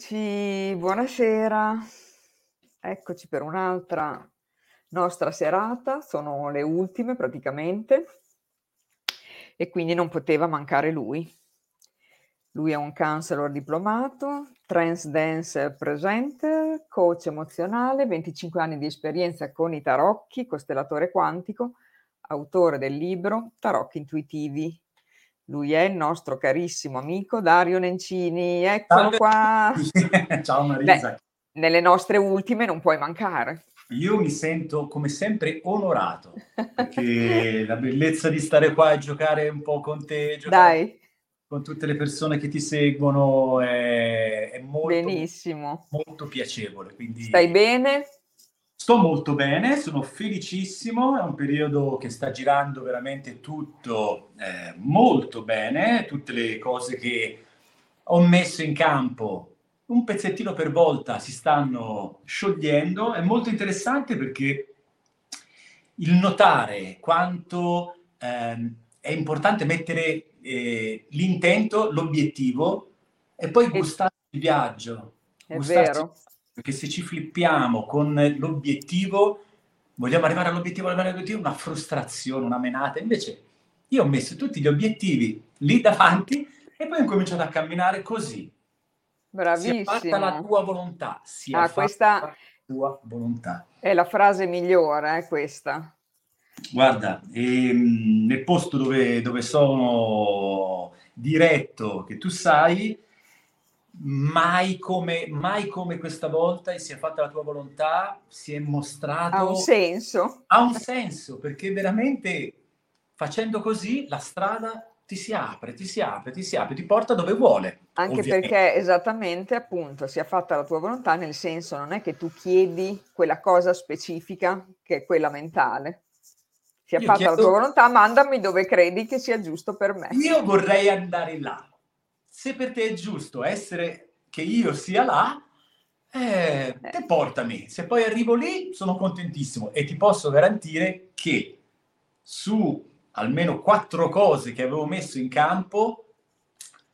Eccoci, buonasera. Eccoci per un'altra nostra serata, sono le ultime praticamente e quindi non poteva mancare lui. Lui è un counselor diplomato, trance dance presenter, coach emozionale, 25 anni di esperienza con i tarocchi, costellatore quantico, autore del libro Tarocchi intuitivi, lui è il nostro carissimo amico Dario Nencini. Eccolo qua. Ciao Marisa. Beh, nelle nostre ultime non puoi mancare. Io mi sento come sempre onorato perché la bellezza di stare qua e giocare un po' con te, Dai. con tutte le persone che ti seguono è, è molto, molto piacevole. Quindi... Stai bene? Sto molto bene, sono felicissimo, è un periodo che sta girando veramente tutto eh, molto bene, tutte le cose che ho messo in campo un pezzettino per volta si stanno sciogliendo, è molto interessante perché il notare quanto eh, è importante mettere eh, l'intento, l'obiettivo e poi gustarsi il viaggio. È vero perché se ci flippiamo con l'obiettivo, vogliamo arrivare all'obiettivo, arrivare all'obiettivo, una frustrazione, una menata. Invece io ho messo tutti gli obiettivi lì davanti e poi ho cominciato a camminare così. Bravissimo. Si è fatta la tua volontà. Si ah, questa la tua volontà. È la frase migliore, eh, questa. Guarda, ehm, nel posto dove, dove sono diretto, che tu sai, mai come, mai come questa volta e si è fatta la tua volontà, si è mostrato... Ha un senso. Ha un senso, perché veramente facendo così la strada ti si apre, ti si apre, ti si apre, ti porta dove vuole. Anche ovviamente. perché esattamente appunto si è fatta la tua volontà, nel senso non è che tu chiedi quella cosa specifica che è quella mentale. Si è Io fatta chiedo... la tua volontà, mandami dove credi che sia giusto per me. Io vorrei andare là se per te è giusto essere che io sia là, eh, te portami. Se poi arrivo lì, sono contentissimo e ti posso garantire che su almeno quattro cose che avevo messo in campo,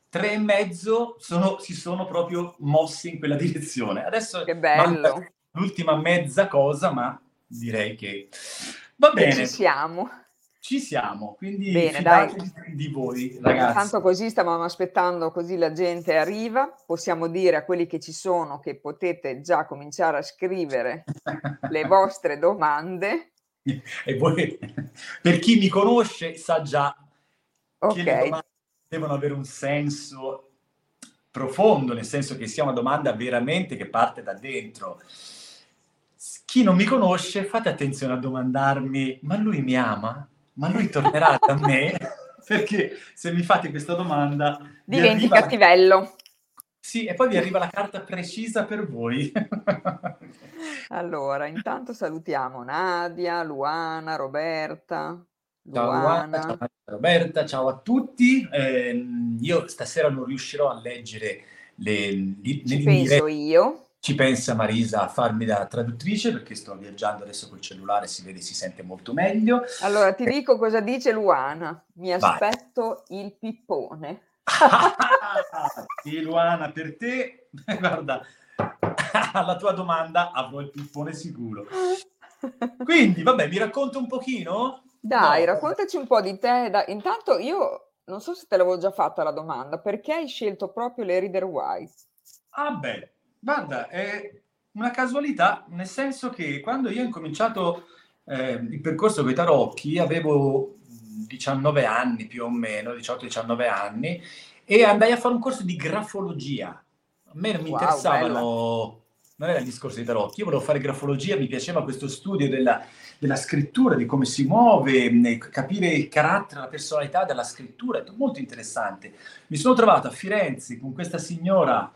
tre e mezzo sono, si sono proprio mossi in quella direzione. Adesso l'ultima mezza cosa, ma direi che va bene. Che ci siamo. Ci siamo, quindi Bene, di voi, ragazzi. Tanto così stavamo aspettando, così la gente arriva. Possiamo dire a quelli che ci sono che potete già cominciare a scrivere le vostre domande. E voi, per chi mi conosce, sa già okay. che le domande devono avere un senso profondo, nel senso che sia una domanda veramente che parte da dentro. Chi non mi conosce, fate attenzione a domandarmi, ma lui mi ama? Ma lui tornerà da me? Perché se mi fate questa domanda... Diventi arriva... cattivello. Sì, e poi vi arriva la carta precisa per voi. allora, intanto salutiamo Nadia, Luana, Roberta. Ciao Luana, ciao Roberta, ciao a tutti. Eh, io stasera non riuscirò a leggere le... le Ci penso io ci pensa Marisa a farmi da traduttrice perché sto viaggiando adesso col cellulare, si vede, si sente molto meglio. Allora ti dico cosa dice Luana. Mi aspetto Vai. il pippone. sì, Luana, per te, guarda, alla tua domanda avrò il pippone sicuro. Quindi, vabbè, mi racconto un pochino? Dai, no. raccontaci un po' di te. Da... Intanto io non so se te l'avevo già fatta la domanda, perché hai scelto proprio le Reader White? Ah beh, Guarda, è una casualità, nel senso che quando io ho incominciato eh, il percorso con i tarocchi avevo 19 anni più o meno, 18-19 anni, e andai a fare un corso di grafologia. A me non mi wow, interessavano, bella. non era il discorso dei tarocchi, io volevo fare grafologia, mi piaceva questo studio della, della scrittura, di come si muove, capire il carattere, la personalità della scrittura, è molto interessante. Mi sono trovato a Firenze con questa signora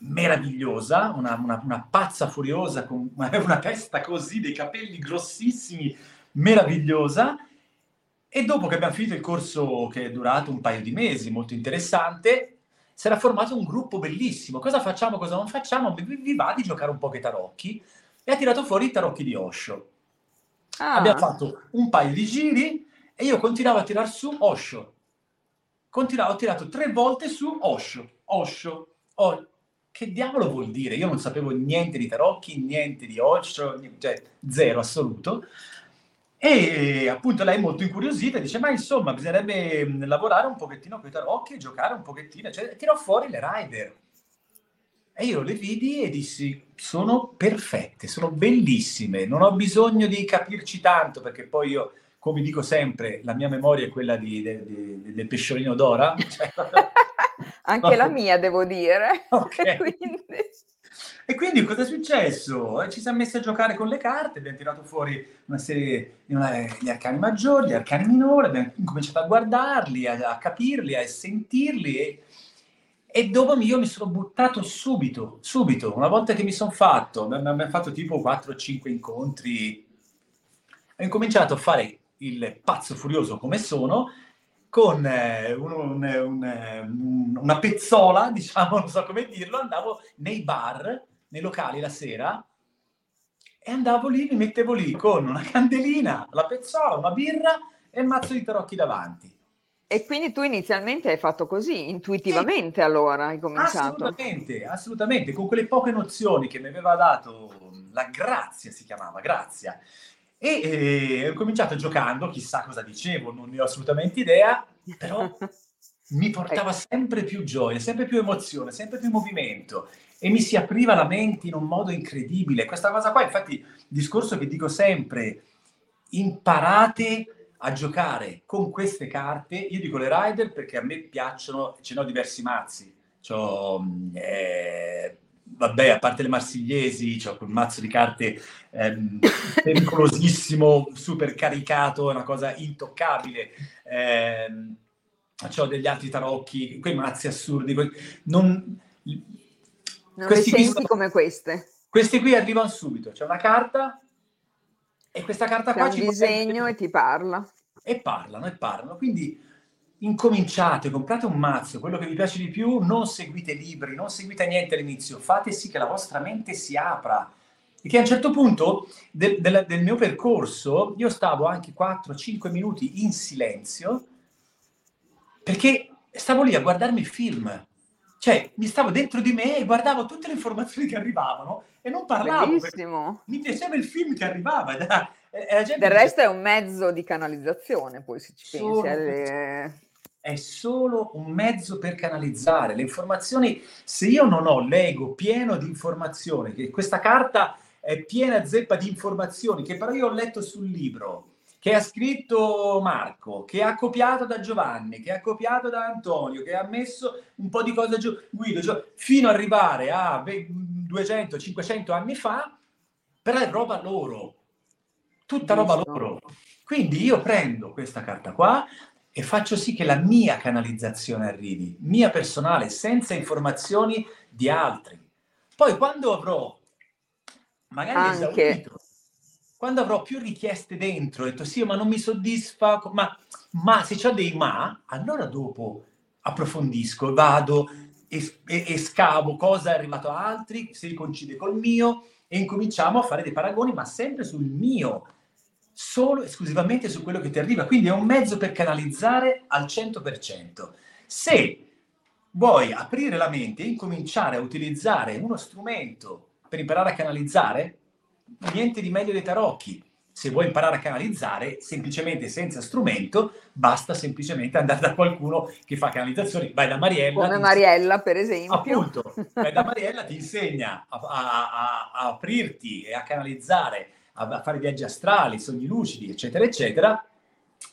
meravigliosa, una, una, una pazza furiosa con una testa così, dei capelli grossissimi, meravigliosa. E dopo che abbiamo finito il corso che è durato un paio di mesi, molto interessante, si era formato un gruppo bellissimo. Cosa facciamo, cosa non facciamo? Vi, va di giocare un po' che tarocchi? E ha tirato fuori i tarocchi di Osho. Ah. Abbiamo fatto un paio di giri e io continuavo a tirare su Osho. Continuavo, ho tirato tre volte su Osho, Osho, Osho che diavolo vuol dire? Io non sapevo niente di tarocchi, niente di Osho, cioè zero assoluto. E appunto lei molto incuriosita dice: Ma insomma, bisognerebbe mm, lavorare un pochettino con i tarocchi, giocare un pochettino. Cioè, tirò fuori le rider. E io le vidi e dissi: Sono perfette, sono bellissime. Non ho bisogno di capirci tanto perché poi io, come dico sempre, la mia memoria è quella di, de, de, del pesciolino d'ora. Cioè, Anche la mia, devo dire. Ok. quindi... E quindi cosa è successo? Ci siamo messi a giocare con le carte, abbiamo tirato fuori una serie di arcani maggiori, gli arcani minori, abbiamo cominciato a guardarli, a, a capirli, a sentirli e, e dopo io mi sono buttato subito, subito, una volta che mi sono fatto, abbiamo fatto tipo 4-5 incontri, ho incominciato a fare il pazzo furioso come sono con eh, un, un, un, una pezzola, diciamo, non so come dirlo, andavo nei bar, nei locali la sera e andavo lì, mi mettevo lì con una candelina, la pezzola, una birra e il mazzo di tarocchi davanti. E quindi tu inizialmente hai fatto così, intuitivamente sì. allora hai cominciato? Assolutamente, assolutamente, con quelle poche nozioni che mi aveva dato la grazia, si chiamava, grazia, e eh, ho cominciato giocando, chissà cosa dicevo, non ne ho assolutamente idea, però mi portava ecco. sempre più gioia, sempre più emozione, sempre più movimento e mi si apriva la mente in un modo incredibile. Questa cosa qua, infatti, il discorso che dico sempre, imparate a giocare con queste carte. Io dico le rider perché a me piacciono, ce ne ho diversi mazzi. C'ho, eh, vabbè, a parte le marsigliesi, ho quel mazzo di carte ehm, pericolosissimo, super caricato, è una cosa intoccabile. Eh, ho degli altri tarocchi, quei mazzi assurdi. Que- non non questi le senti come queste? Questi qui arrivano subito, c'è una carta e questa carta c'è qua un ci disegno e ti parla. E parlano, e parlano. Quindi incominciate, comprate un mazzo, quello che vi piace di più, non seguite libri, non seguite niente all'inizio, fate sì che la vostra mente si apra. E che a un certo punto de- de- del mio percorso io stavo anche 4-5 minuti in silenzio perché stavo lì a guardarmi il film. Cioè, mi stavo dentro di me e guardavo tutte le informazioni che arrivavano e non parlavo. Mi piaceva il film che arrivava. E Del resto è un mezzo di canalizzazione, poi se ci pensi. Alle è solo un mezzo per canalizzare le informazioni. Se io non ho l'ego pieno di informazioni, che questa carta è piena zeppa di informazioni, che però io ho letto sul libro, che ha scritto Marco, che ha copiato da Giovanni, che ha copiato da Antonio, che ha messo un po' di cose giù, Guido, giù, fino ad arrivare a 200-500 anni fa, però è roba loro, tutta roba loro. Quindi io prendo questa carta qua, e faccio sì che la mia canalizzazione arrivi, mia personale, senza informazioni di altri. Poi quando avrò magari Anche. esaurito, quando avrò più richieste dentro, ho detto sì, ma non mi soddisfa, ma, ma se ho dei ma, allora dopo approfondisco, vado e, e, e scavo cosa è arrivato a altri, se coincide col mio, e incominciamo a fare dei paragoni, ma sempre sul mio solo esclusivamente su quello che ti arriva. Quindi è un mezzo per canalizzare al 100%. Se vuoi aprire la mente e incominciare a utilizzare uno strumento per imparare a canalizzare, niente di meglio dei tarocchi. Se vuoi imparare a canalizzare, semplicemente senza strumento, basta semplicemente andare da qualcuno che fa canalizzazioni. Vai da Mariella. Come Mariella, per esempio. Appunto, vai da Mariella, ti insegna a, a, a, a aprirti e a canalizzare a fare viaggi astrali, sogni lucidi, eccetera, eccetera,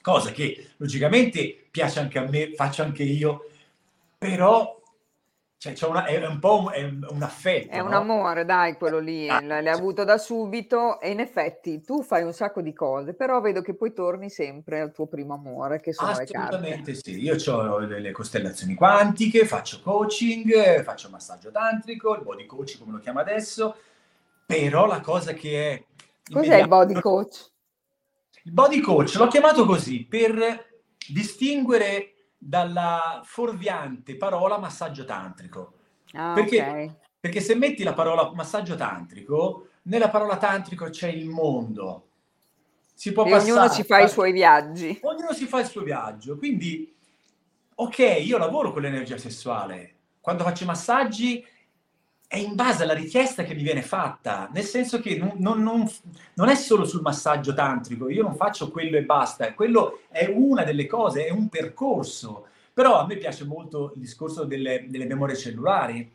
cosa che logicamente piace anche a me, faccio anche io, però cioè, una, è un po' un, è un affetto. È no? un amore, dai, quello lì, ah, l'hai avuto da subito e in effetti tu fai un sacco di cose, però vedo che poi torni sempre al tuo primo amore, che sono le. Assolutamente sì, io ho delle costellazioni quantiche, faccio coaching, faccio massaggio tantrico, il body coach come lo chiamo adesso, però la cosa che è Cos'è il body coach? Il body coach l'ho chiamato così per distinguere dalla fuorviante parola massaggio tantrico. Ah, perché, okay. perché se metti la parola massaggio tantrico, nella parola tantrico c'è il mondo. Si può e passare, ognuno si fa i suoi viaggi. Ognuno si fa il suo viaggio. Quindi, ok, io lavoro con l'energia sessuale. Quando faccio i massaggi è in base alla richiesta che mi viene fatta, nel senso che non, non, non, non, è solo sul massaggio tantrico, io non faccio quello e basta, quello è una delle cose, è un percorso, però a me piace molto il discorso delle, delle memorie cellulari.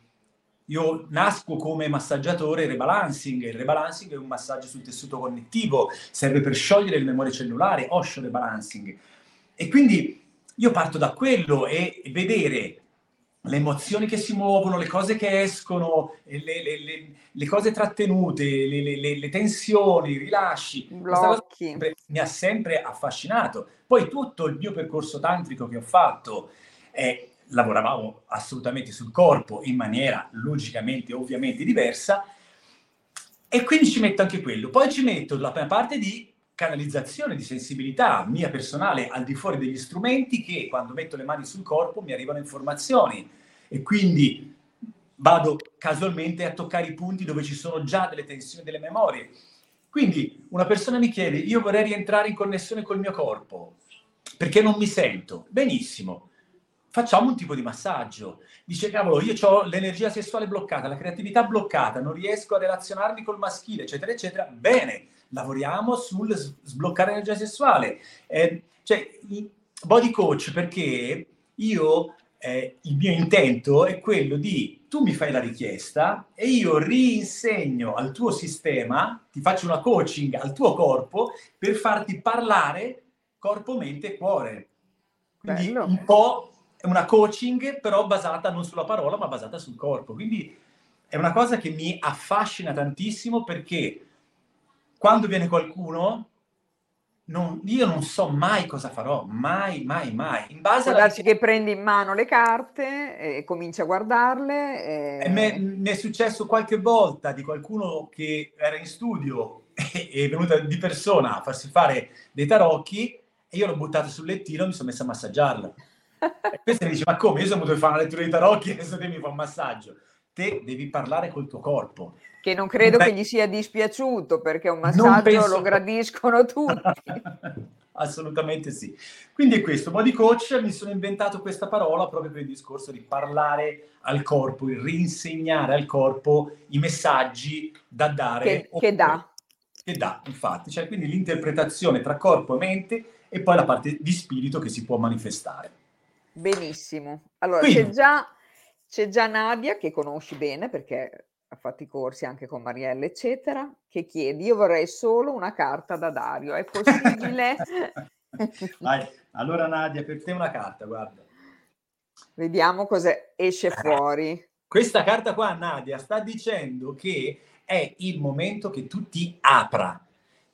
Io nasco come massaggiatore rebalancing, il rebalancing è un massaggio sul tessuto connettivo, serve per sciogliere le memorie cellulari, Osho rebalancing. E quindi io parto da quello e vedere le emozioni che si muovono, le cose che escono, le, le, le, le cose trattenute, le, tensioni, i rilasci. Blocchi. mi ha sempre affascinato. Poi tutto il mio percorso tantrico che ho fatto, eh, lavoravamo assolutamente sul corpo in maniera logicamente, ovviamente diversa, e quindi ci metto anche quello. Poi ci metto la prima parte di canalizzazione, di sensibilità mia personale al di fuori degli strumenti che quando metto le mani sul corpo mi arrivano informazioni e quindi vado casualmente a toccare i punti dove ci sono già delle tensioni, delle memorie. Quindi una persona mi chiede, io vorrei rientrare in connessione col mio corpo perché non mi sento. Benissimo, facciamo un tipo di massaggio. Dice, cavolo, io ho l'energia sessuale bloccata, la creatività bloccata, non riesco a relazionarmi col maschile, eccetera, eccetera. Bene, lavoriamo sul sbloccare l'energia sessuale. Eh, cioè, body coach perché io, eh, il mio intento è quello di tu mi fai la richiesta e io rinsegno al tuo sistema, ti faccio una coaching al tuo corpo per farti parlare corpo, mente e cuore. Quindi Bello. un po' è una coaching però basata non sulla parola ma basata sul corpo. Quindi è una cosa che mi affascina tantissimo perché quando viene qualcuno, non, io non so mai cosa farò, mai, mai, mai. In base Può alla... darsi che prendi in mano le carte e cominci a guardarle. E... E mi è successo qualche volta di qualcuno che era in studio e è venuta di persona a farsi fare dei tarocchi e io l'ho buttato sul lettino e mi sono messo a massaggiarla. E questo mi dice, ma come? Io sono venuto a fare una lettura di tarocchi e adesso te mi fa un massaggio. Te devi parlare col tuo corpo. Che non credo Beh, che gli sia dispiaciuto perché un massaggio penso... lo gradiscono tutti. Assolutamente sì. Quindi è questo, body coach, mi sono inventato questa parola proprio per il discorso di parlare al corpo, il rinsegnare al corpo i messaggi da dare. Che, che dà. Che dà, infatti. Cioè, quindi l'interpretazione tra corpo e mente e poi la parte di spirito che si può manifestare. Benissimo. Allora, quindi, c'è, già, c'è già Nadia che conosci bene perché ha fatto i corsi anche con Marielle, eccetera, che chiedi, io vorrei solo una carta da Dario, è possibile? Vai, allora Nadia, per te una carta, guarda. Vediamo cosa esce fuori. Questa carta qua, Nadia, sta dicendo che è il momento che tu ti apra,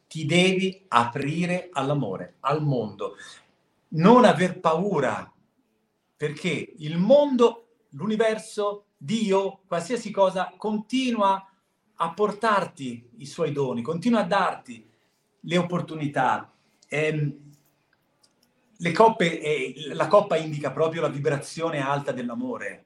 ti devi aprire all'amore, al mondo. Non aver paura, perché il mondo, l'universo Dio, qualsiasi cosa, continua a portarti i suoi doni, continua a darti le opportunità. Eh, le coppe, eh, la coppa indica proprio la vibrazione alta dell'amore,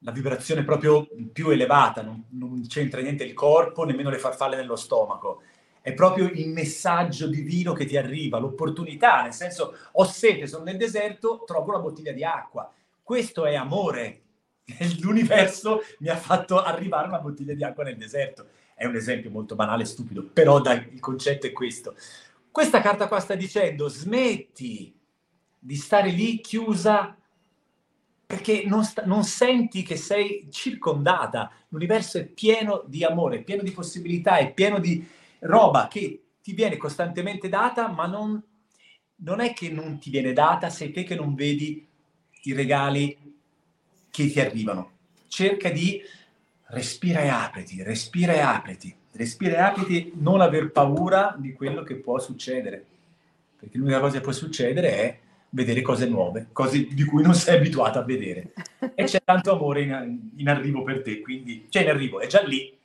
la vibrazione proprio più elevata, non, non c'entra niente il corpo, nemmeno le farfalle nello stomaco. È proprio il messaggio divino che ti arriva, l'opportunità, nel senso ho sete, sono nel deserto, trovo una bottiglia di acqua. Questo è amore, l'universo mi ha fatto arrivare una bottiglia di acqua nel deserto. È un esempio molto banale e stupido, però dai, il concetto è questo. Questa carta qua sta dicendo smetti di stare lì chiusa perché non, sta, non, senti che sei circondata. L'universo è pieno di amore, pieno di possibilità, è pieno di roba che ti viene costantemente data, ma non, non è che non ti viene data, sei te che non vedi i regali che ti arrivano. Cerca di respira e apriti, respira e apriti, respira e apriti, non aver paura di quello che può succedere, perché l'unica cosa che può succedere è vedere cose nuove, cose di cui non sei abituato a vedere. E c'è tanto amore in, in arrivo per te, quindi c'è in arrivo, è già lì.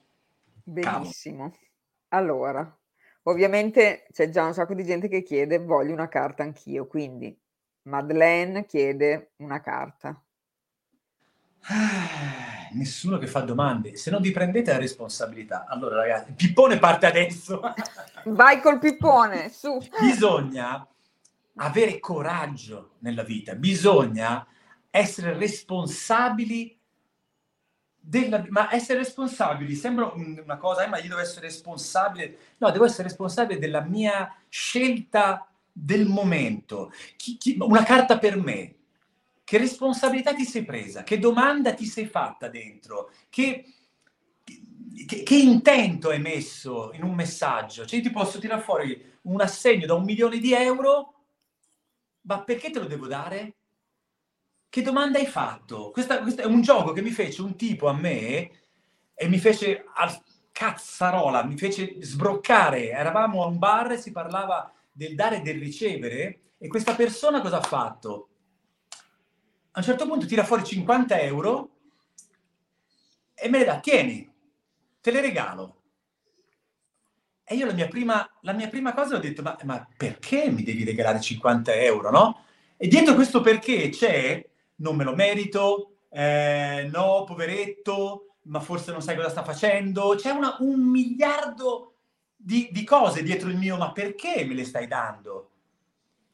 Benissimo. Cavo. Allora, ovviamente c'è già un sacco di gente che chiede voglio una carta anch'io, quindi Madeleine chiede una carta. Ah, nessuno che fa domande. Se non vi prendete la responsabilità, allora ragazzi, pippone parte adesso. Vai col pippone, su. Bisogna avere coraggio nella vita, bisogna essere responsabili della, ma essere responsabili sembra una cosa, eh, ma io devo essere responsabile. No, devo essere responsabile della mia scelta del momento. Chi, chi, una carta per me. Che responsabilità ti sei presa? Che domanda ti sei fatta dentro? Che, che, che intento hai messo in un messaggio? Cioè, io ti posso tirare fuori un assegno da un milione di euro, ma perché te lo devo dare? Che domanda hai fatto? Questa, questo è un gioco che mi fece un tipo a me e mi fece al cazzarola, mi fece sbroccare. Eravamo a un bar e si parlava del dare e del ricevere e questa persona cosa ha fatto? A un certo punto tira fuori 50 euro e me le dà, tieni, te le regalo. E io la mia prima, la mia prima cosa ho detto, ma, ma, perché mi devi regalare 50 euro, no? E dietro questo perché c'è, non me lo merito, eh, no, poveretto, ma forse non sai cosa sta facendo, c'è una, un miliardo di, di cose dietro il mio, ma perché me le stai dando?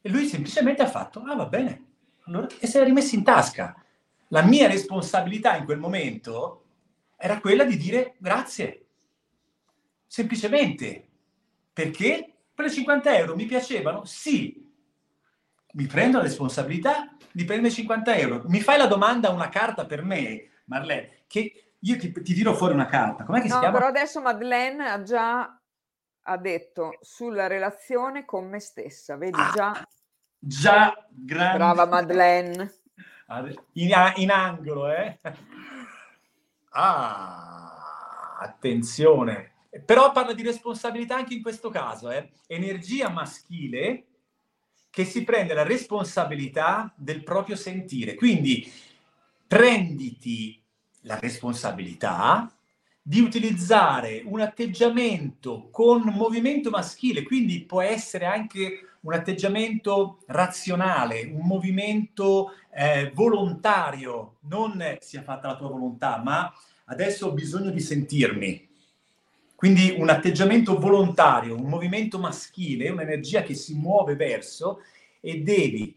E lui semplicemente ha fatto, ah va bene, allora, e se l'ha rimesso in tasca. La mia responsabilità in quel momento era quella di dire grazie semplicemente perché per 50 euro mi piacevano? Sì. Mi prendo la responsabilità di prendere 50 euro. Mi fai la domanda, una carta per me, Marlene, che io ti, ti tiro fuori una carta. Com'è che no, si chiama? Però adesso Madeleine ha già ha detto sulla relazione con me stessa. Vedi ah, già? Già, grande. Brava Madeleine. In, in angolo, eh? Ah, attenzione però parla di responsabilità anche in questo caso, eh? energia maschile che si prende la responsabilità del proprio sentire. Quindi prenditi la responsabilità di utilizzare un atteggiamento con movimento maschile, quindi può essere anche un atteggiamento razionale, un movimento eh, volontario, non sia fatta la tua volontà, ma adesso ho bisogno di sentirmi, quindi un atteggiamento volontario, un movimento maschile, un'energia che si muove verso e devi,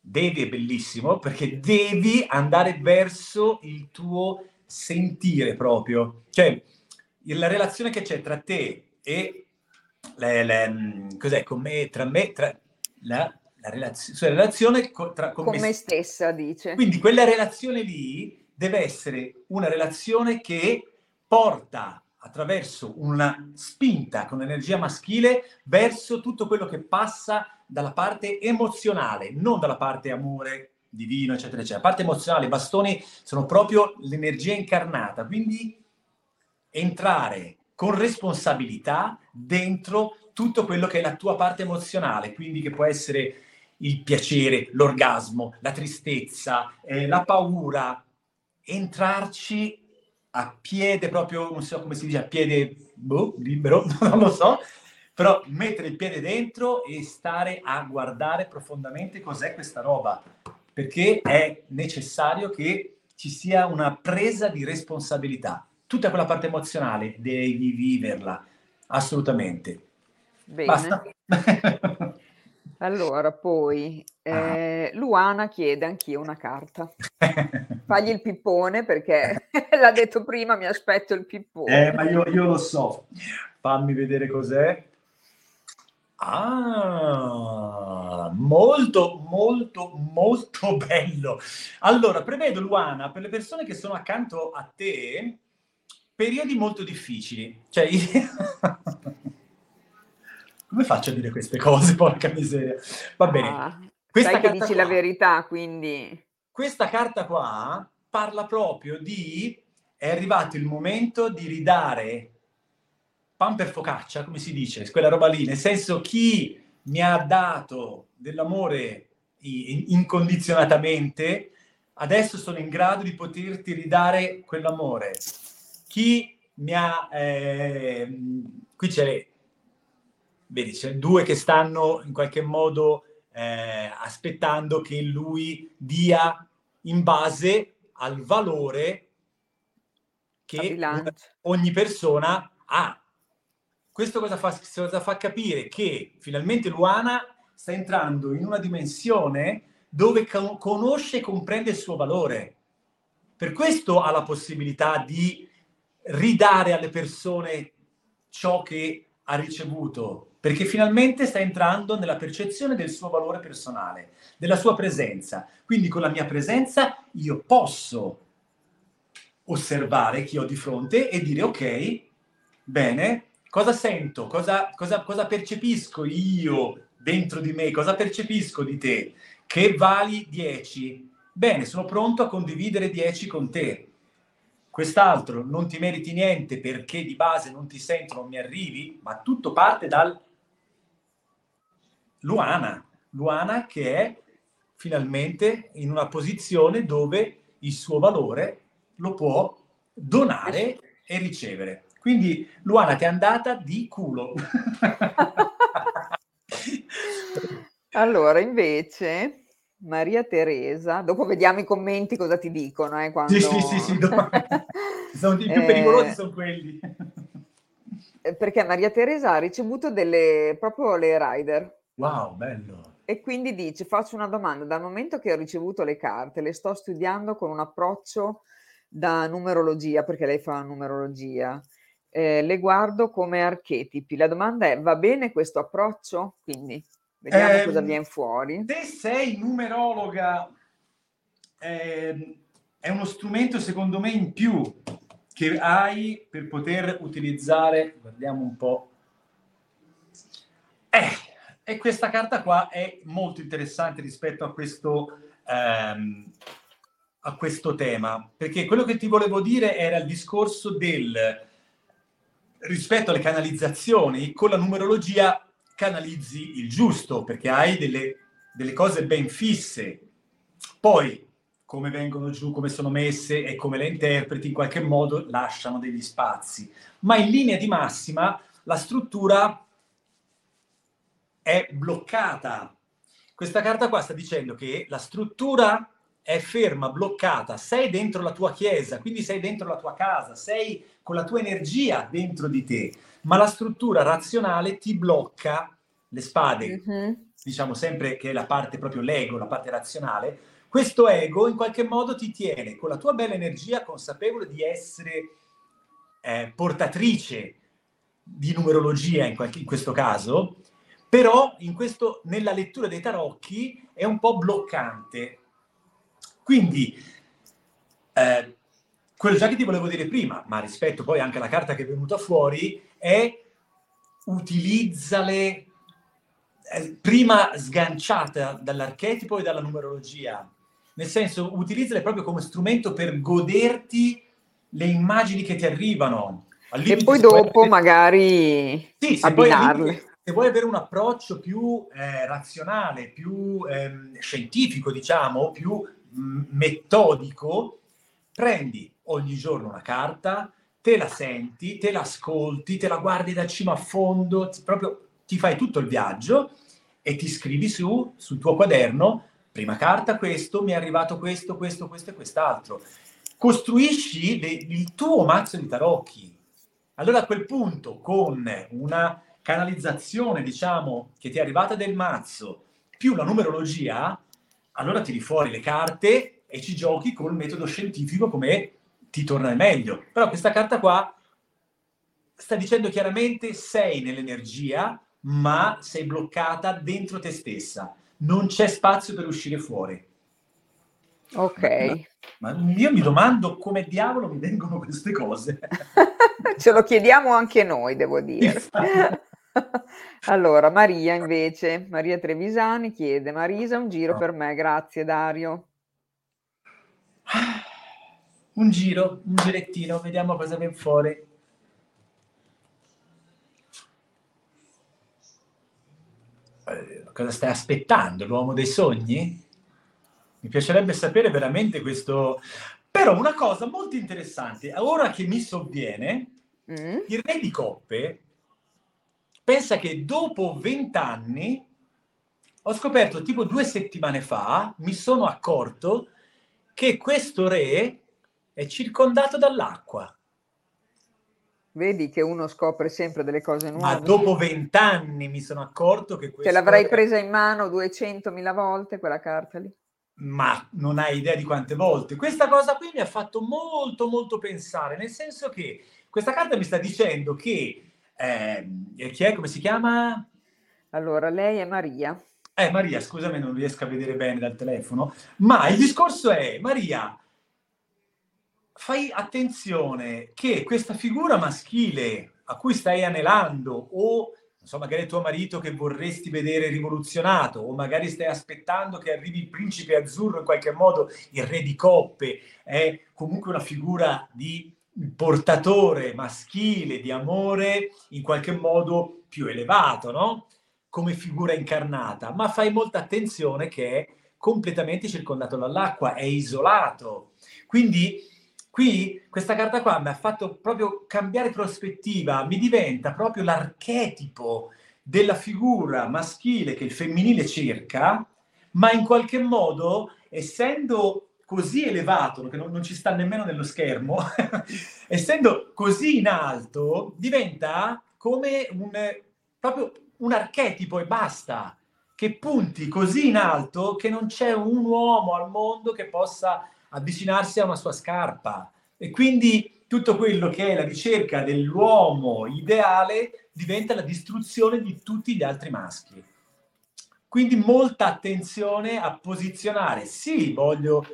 devi è bellissimo perché devi andare verso il tuo sentire proprio. Cioè, la relazione che c'è tra te e le, le, cos'è, con me, tra me, tra la, la relazio, cioè, relazione co, tra, con, con me, me stessa, dice. Quindi quella relazione lì deve essere una relazione che porta attraverso una spinta con energia maschile verso tutto quello che passa dalla parte emozionale, non dalla parte amore divino, eccetera, eccetera. La parte emozionale, i bastoni sono proprio l'energia incarnata, quindi entrare con responsabilità dentro tutto quello che è la tua parte emozionale, quindi che può essere il piacere, l'orgasmo, la tristezza, eh, la paura, entrarci a piede proprio, non so come si dice, a piede boh, libero, non lo so, però mettere il piede dentro e stare a guardare profondamente cos'è questa roba, perché è necessario che ci sia una presa di responsabilità. Tutta quella parte emozionale devi viverla, assolutamente. Bene. Basta. Allora, poi ah. eh, Luana chiede anch'io una carta. Fagli il pippone perché l'ha detto prima, mi aspetto il pippone. Eh, ma io, io lo so. Fammi vedere cos'è. Ah, molto, molto, molto bello. Allora, prevedo, Luana, per le persone che sono accanto a te, periodi molto difficili. Cioè, Come faccio a dire queste cose, porca miseria? Va bene. Ah, questa che dici qua, la verità, quindi... Questa carta qua parla proprio di... È arrivato il momento di ridare pan per focaccia, come si dice, quella roba lì, nel senso chi mi ha dato dell'amore incondizionatamente, adesso sono in grado di poterti ridare quell'amore. Chi mi ha... Eh, qui c'è vedi, c'è due che stanno in qualche modo eh, aspettando che lui dia in base al valore che ogni persona ha. Questo cosa fa, cosa fa capire? Che finalmente Luana sta entrando in una dimensione dove conosce e comprende il suo valore. Per questo ha la possibilità di ridare alle persone ciò che ha ricevuto, perché finalmente sta entrando nella percezione del suo valore personale, della sua presenza. Quindi con la mia presenza io posso osservare chi ho di fronte e dire ok, bene, cosa sento, cosa, cosa, cosa percepisco io dentro di me, cosa percepisco di te, che vali 10. Bene, sono pronto a condividere 10 con te quest'altro non ti meriti niente perché di base non ti sento, non mi arrivi, ma tutto parte dal Luana, Luana che è finalmente in una posizione dove il suo valore lo può donare e ricevere. Quindi Luana ti è andata di culo. allora, invece, Maria Teresa, dopo vediamo i commenti cosa ti dicono. Eh, quando... Sì, sì, sì, sì dopo... sono i più eh... pericolosi sono quelli. Eh, perché Maria Teresa ha ricevuto delle, proprio le rider. Wow, bello. E quindi dice, faccio una domanda, dal momento che ho ricevuto le carte, le sto studiando con un approccio da numerologia, perché lei fa numerologia, eh, le guardo come archetipi. La domanda è, va bene questo approccio? Quindi Vediamo eh, cosa viene fuori. Se sei numerologa, eh, è uno strumento secondo me in più che hai per poter utilizzare, guardiamo un po'. Eh, e questa carta qua è molto interessante rispetto a questo, ehm, a questo tema, perché quello che ti volevo dire era il discorso del rispetto alle canalizzazioni con la numerologia canalizzi il giusto, perché hai delle, delle cose ben fisse. Poi, come vengono giù, come sono messe e come le interpreti, in qualche modo lasciano degli spazi. Ma in linea di massima la struttura è bloccata. Questa carta qua sta dicendo che la struttura è ferma, bloccata, sei dentro la tua chiesa, quindi sei dentro la tua casa, sei con la tua energia dentro di te ma la struttura razionale ti blocca le spade, mm-hmm. diciamo sempre che è la parte proprio l'ego, la parte razionale. Questo ego in qualche modo ti tiene con la tua bella energia consapevole di essere eh, portatrice di numerologia in, qualche, in questo caso, però in questo, nella lettura dei tarocchi è un po' bloccante. Quindi eh, quello già che ti volevo dire prima, ma rispetto poi anche alla carta che è venuta fuori, è utilizzale prima sganciata dall'archetipo e dalla numerologia, nel senso utilizzale proprio come strumento per goderti le immagini che ti arrivano. E poi dopo avere... magari sì, se abbinarle. Poi, se vuoi avere un approccio più eh, razionale, più eh, scientifico, diciamo, più mh, mm, metodico, prendi ogni giorno una carta, te la senti, te la ascolti, te la guardi da cima a fondo, proprio ti fai tutto il viaggio e ti scrivi su, sul tuo quaderno, prima carta questo, mi è arrivato questo, questo, questo e quest'altro. Costruisci le, il tuo mazzo di tarocchi. Allora a quel punto, con una canalizzazione, diciamo, che ti è arrivata del mazzo, più la numerologia, allora tiri fuori le carte e ci giochi col metodo scientifico come ti torna meglio. Però questa carta qua sta dicendo chiaramente sei nell'energia, ma sei bloccata dentro te stessa. Non c'è spazio per uscire fuori. Ok. Ma, ma io mi domando come diavolo mi vengono queste cose. Ce lo chiediamo anche noi, devo dire. allora, Maria invece, Maria Trevisani chiede, Marisa, un giro per me, grazie Dario un giro, un girettino, vediamo cosa viene fuori. Eh, cosa stai aspettando? L'uomo dei sogni? Mi piacerebbe sapere veramente questo. Però una cosa molto interessante, ora che mi sovviene, mm. il re di coppe pensa che dopo vent'anni ho scoperto tipo due settimane fa, mi sono accorto che questo re è circondato dall'acqua. Vedi che uno scopre sempre delle cose nuove. Ma dopo vent'anni mi sono accorto che questo... Te l'avrai presa in mano 200.000 volte quella carta lì? ma non hai idea di quante volte. Questa cosa qui mi ha fatto molto, molto pensare, nel senso che questa carta mi sta dicendo che... Eh, chi è? Come si chiama? Allora, lei è Maria. Eh, Maria, scusami, non riesco a vedere bene dal telefono, ma il discorso è, Maria, fai attenzione che questa figura maschile a cui stai anelando o insomma, magari tuo marito che vorresti vedere rivoluzionato, o magari stai aspettando che arrivi il principe azzurro, in qualche modo il re di coppe, è comunque una figura di portatore maschile di amore in qualche modo più elevato, no? Come figura incarnata, ma fai molta attenzione che è completamente circondato dall'acqua, è isolato. Quindi Qui questa carta qua mi ha fatto proprio cambiare prospettiva, mi diventa proprio l'archetipo della figura maschile che il femminile cerca, ma in qualche modo, essendo così elevato, che non, non ci sta nemmeno nello schermo, essendo così in alto, diventa come un, proprio un archetipo e basta, che punti così in alto che non c'è un uomo al mondo che possa avvicinarsi a una sua scarpa. E quindi tutto quello che è la ricerca dell'uomo ideale diventa la distruzione di tutti gli altri maschi. Quindi molta attenzione a posizionare, sì, voglio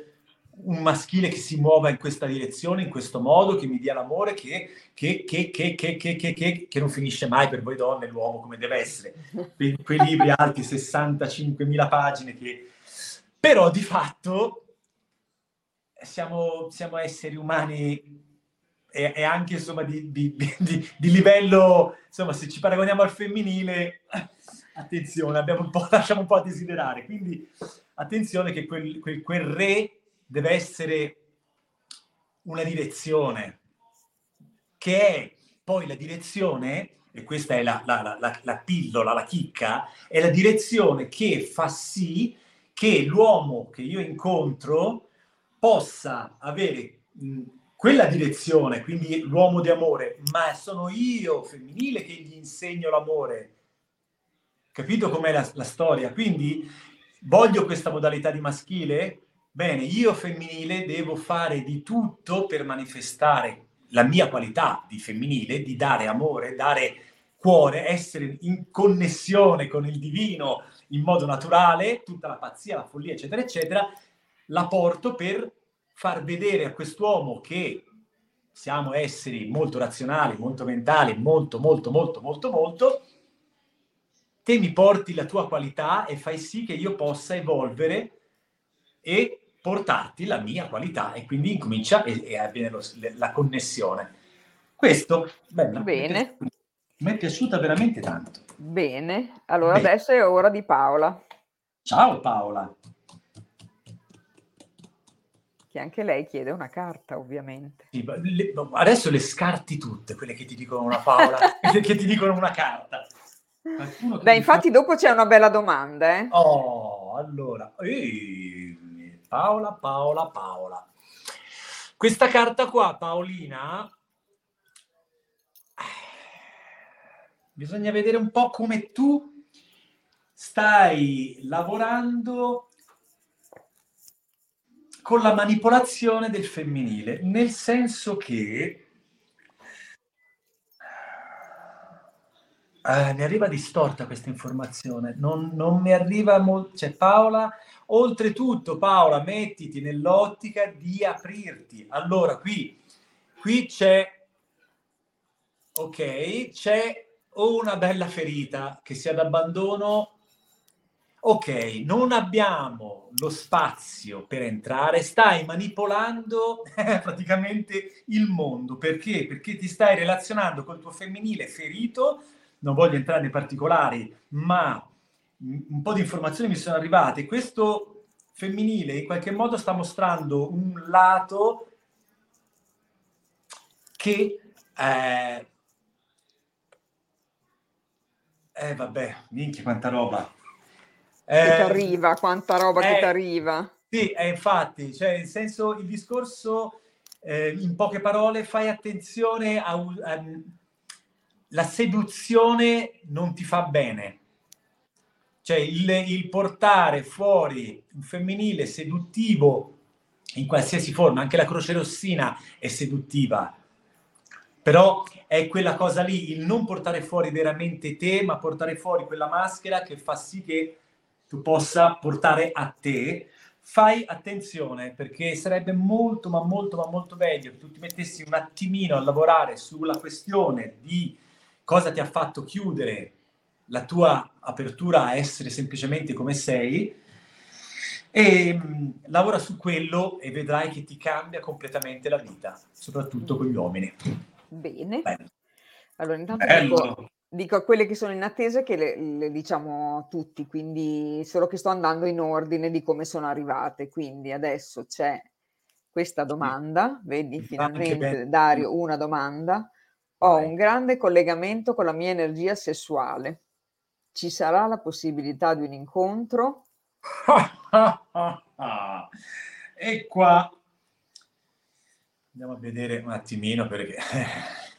un maschile che si muova in questa direzione, in questo modo, che mi dia l'amore, che, che, che, che non finisce mai per voi donne l'uomo come deve essere. Quei libri alti, 65.000 pagine, che... però di fatto siamo, siamo esseri umani e, e, anche insomma di, di, di, di, livello, insomma se ci paragoniamo al femminile, attenzione, un po', lasciamo un po' a desiderare. Quindi attenzione che quel, quel, quel re deve essere una direzione, che è poi la direzione, e questa è la, la, la, la pillola, la chicca, è la direzione che fa sì che l'uomo che io incontro possa avere mh, quella direzione, quindi l'uomo di amore, ma sono io femminile che gli insegno l'amore. Capito com'è la, la storia? Quindi voglio questa modalità di maschile? Bene, io femminile devo fare di tutto per manifestare la mia qualità di femminile, di dare amore, dare cuore, essere in connessione con il divino in modo naturale, tutta la pazzia, la follia, eccetera, eccetera, la porto per far vedere a quest'uomo che siamo esseri molto razionali, molto mentali, molto, molto, molto, molto, molto, te mi porti la tua qualità e fai sì che io possa evolvere e portarti la mia qualità e quindi incomincia e, e avviene lo, la connessione. Questo, bella, bene. Mi è piaciuta veramente tanto. Bene, allora Bene. adesso è ora di Paola. Ciao Paola che anche lei chiede una carta, ovviamente. Sì, le, adesso le scarti tutte, quelle che ti dicono una Paola, che ti dicono una carta. Beh, infatti fa... dopo c'è una bella domanda, eh? Oh, allora, Ehi, Paola, Paola, Paola. Questa carta qua, Paolina, bisogna vedere un po' come tu stai lavorando con la manipolazione del femminile, nel senso che eh, mi arriva distorta questa informazione, non, non mi arriva molto, cioè Paola, oltretutto Paola, mettiti nell'ottica di aprirti. Allora, qui, qui c'è, ok, c'è una bella ferita che sia d'abbandono ok, non abbiamo lo spazio per entrare, stai manipolando praticamente il mondo. Perché? Perché ti stai relazionando col tuo femminile ferito, non voglio entrare nei particolari, ma un po' di informazioni mi sono arrivate. Questo femminile in qualche modo sta mostrando un lato che... Eh, eh vabbè, minchia quanta roba che ti arriva, quanta roba eh, che ti arriva. Sì, eh, infatti, cioè, nel senso, il discorso, eh, in poche parole, fai attenzione a, a, la seduzione non ti fa bene. Cioè il, il portare fuori un femminile seduttivo in qualsiasi forma, anche la croce rossina è seduttiva, però è quella cosa lì, il non portare fuori veramente te, ma portare fuori quella maschera che fa sì che tu possa portare a te. Fai attenzione perché sarebbe molto, ma molto, ma molto meglio che tu ti mettessi un attimino a lavorare sulla questione di cosa ti ha fatto chiudere la tua apertura a essere semplicemente come sei e mh, mm, lavora su quello e vedrai che ti cambia completamente la vita, soprattutto con gli uomini. Bene. Bello. Allora, intanto dico, dico, a quelle che sono in attesa che le, le, diciamo tutti, quindi solo che sto andando in ordine di come sono arrivate. Quindi adesso c'è questa domanda, vedi finalmente Dario, una domanda. Ho Vai. un grande collegamento con la mia energia sessuale. Ci sarà la possibilità di un incontro? e qua andiamo a vedere un attimino perché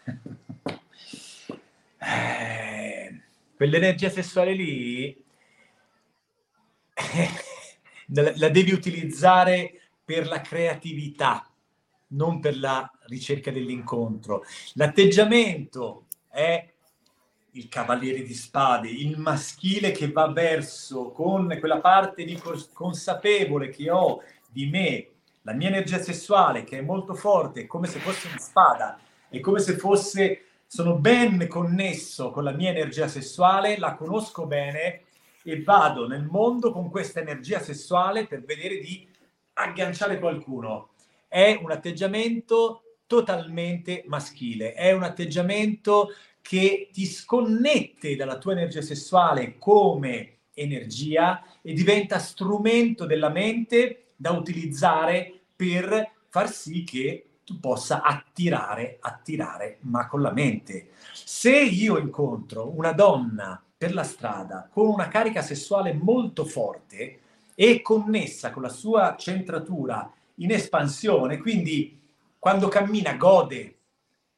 eh, quell'energia sessuale lì la devi utilizzare per la creatività, non per la ricerca dell'incontro. L'atteggiamento è il cavaliere di spade, il maschile che va verso con quella parte di consapevole che ho di me, la mia energia sessuale che è molto forte, come se fosse una spada, è come se fosse, sono ben connesso con la mia energia sessuale, la conosco bene e vado nel mondo con questa energia sessuale per vedere di agganciare qualcuno. È un atteggiamento totalmente maschile, è un atteggiamento che ti sconnette dalla tua energia sessuale come energia e diventa strumento della mente da utilizzare per far sì che tu possa attirare, attirare, ma con la mente. Se io incontro una donna per la strada con una carica sessuale molto forte e connessa con la sua centratura in espansione, quindi quando cammina gode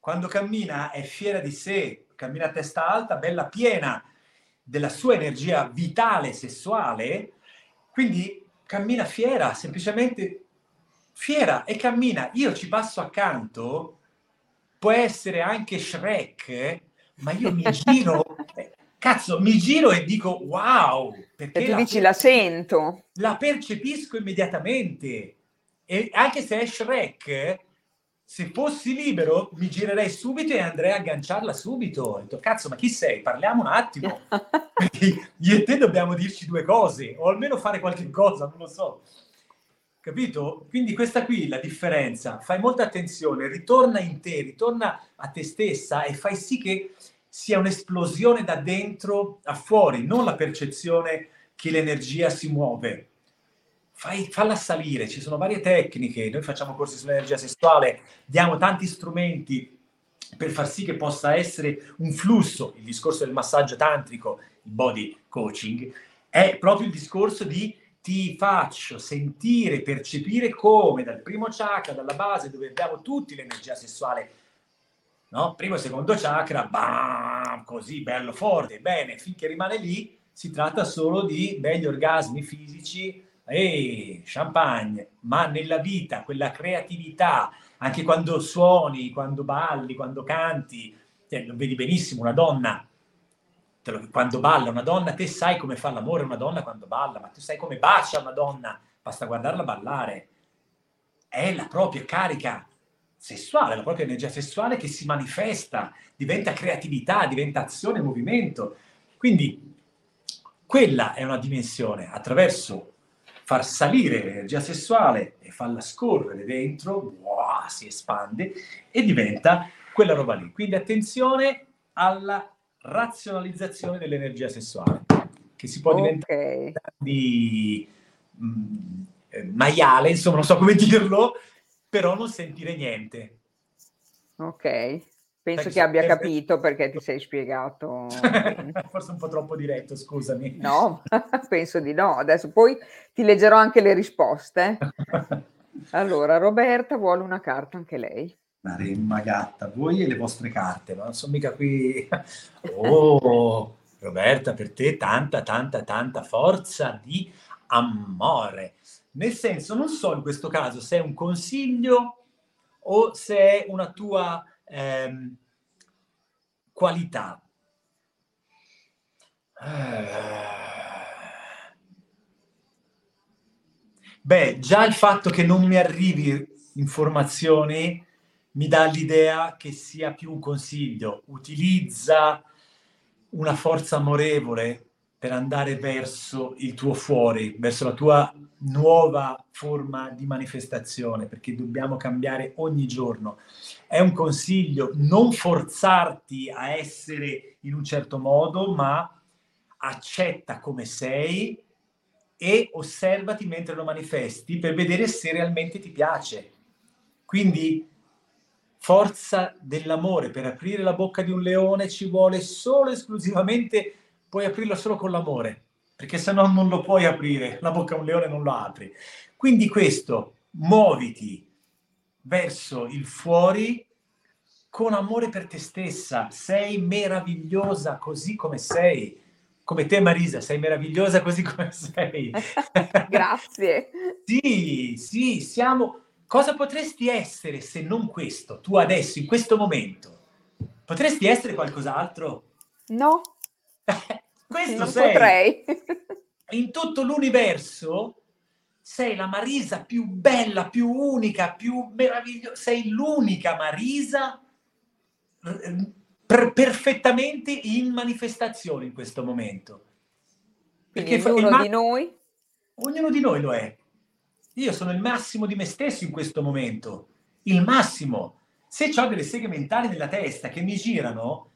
quando cammina è fiera di sé, cammina a testa alta, bella piena della sua energia vitale, sessuale, quindi cammina fiera, semplicemente fiera e cammina. Io ci passo accanto, può essere anche Shrek, ma io mi giro, cazzo, mi giro e dico wow, perché e tu la dici per- la sento. La percepisco immediatamente. E anche se è Shrek, se fossi libero mi girerei subito e andrei a agganciarla subito. Ho detto, cazzo, ma chi sei? Parliamo un attimo. Perché io e te dobbiamo dirci due cose, o almeno fare qualche cosa, non lo so. Capito? Quindi questa qui la differenza. Fai molta attenzione, ritorna in te, ritorna a te stessa e fai sì che sia un'esplosione da dentro a fuori, non la percezione che l'energia si muove fai, falla salire, ci sono varie tecniche, noi facciamo corsi sull'energia sessuale, diamo tanti strumenti per far sì che possa essere un flusso, il discorso del massaggio tantrico, il body coaching, è proprio il discorso di ti faccio sentire, percepire come dal primo chakra, dalla base dove abbiamo tutti l'energia sessuale, no? primo e secondo chakra, bam, così bello forte, bene, finché rimane lì si tratta solo di begli orgasmi fisici e champagne, ma nella vita quella creatività, anche quando suoni, quando balli, quando canti, cioè, lo vedi benissimo, una donna, lo, quando balla una donna, te sai come fa l'amore una donna quando balla, ma tu sai come bacia una donna, basta guardarla ballare. È la propria carica sessuale, la propria energia sessuale che si manifesta, diventa creatività, diventa azione, movimento. Quindi quella è una dimensione attraverso far salire l'energia sessuale e farla scorrere dentro, wow, si espande e diventa quella roba lì. Quindi attenzione alla razionalizzazione dell'energia sessuale, che si può okay. diventare di mh, mm, eh, maiale, insomma, non so come dirlo, però non sentire niente. Ok. Penso che abbia capito perché ti sei spiegato. Forse un po' troppo diretto, scusami. No, penso di no. Adesso poi ti leggerò anche le risposte. Allora, Roberta vuole una carta anche lei. La remma gatta, voi e le vostre carte, ma non sono mica qui. Oh, Roberta, per te tanta, tanta, tanta forza di amore. Nel senso, non so in questo caso se è un consiglio o se è una tua ehm, qualità. Eh... Beh, già il fatto che non mi arrivi informazioni mi dà l'idea che sia più un consiglio. Utilizza una forza amorevole per andare verso il tuo fuori, verso la tua nuova forma di manifestazione, perché dobbiamo cambiare ogni giorno. È un consiglio non forzarti a essere in un certo modo, ma accetta come sei e osservati mentre lo manifesti per vedere se realmente ti piace. Quindi forza dell'amore, per aprire la bocca di un leone ci vuole solo esclusivamente, puoi aprirlo solo con l'amore, perché se no non lo puoi aprire, la bocca a un leone non lo apri. Quindi questo, muoviti verso il fuori con amore per te stessa, sei meravigliosa così come sei come te Marisa, sei meravigliosa così come sei. Grazie. sì, sì, siamo... Cosa potresti essere se non questo, tu adesso, in questo momento? Potresti essere qualcos'altro? No. questo non sei. potrei. in tutto l'universo sei la Marisa più bella, più unica, più meravigliosa. Sei l'unica Marisa per, perfettamente in manifestazione in questo momento. Perché ognuno ma- di noi? Ognuno di noi lo è. Io sono il massimo di me stesso in questo momento, il massimo. Se ho delle seghe mentali nella testa che mi girano,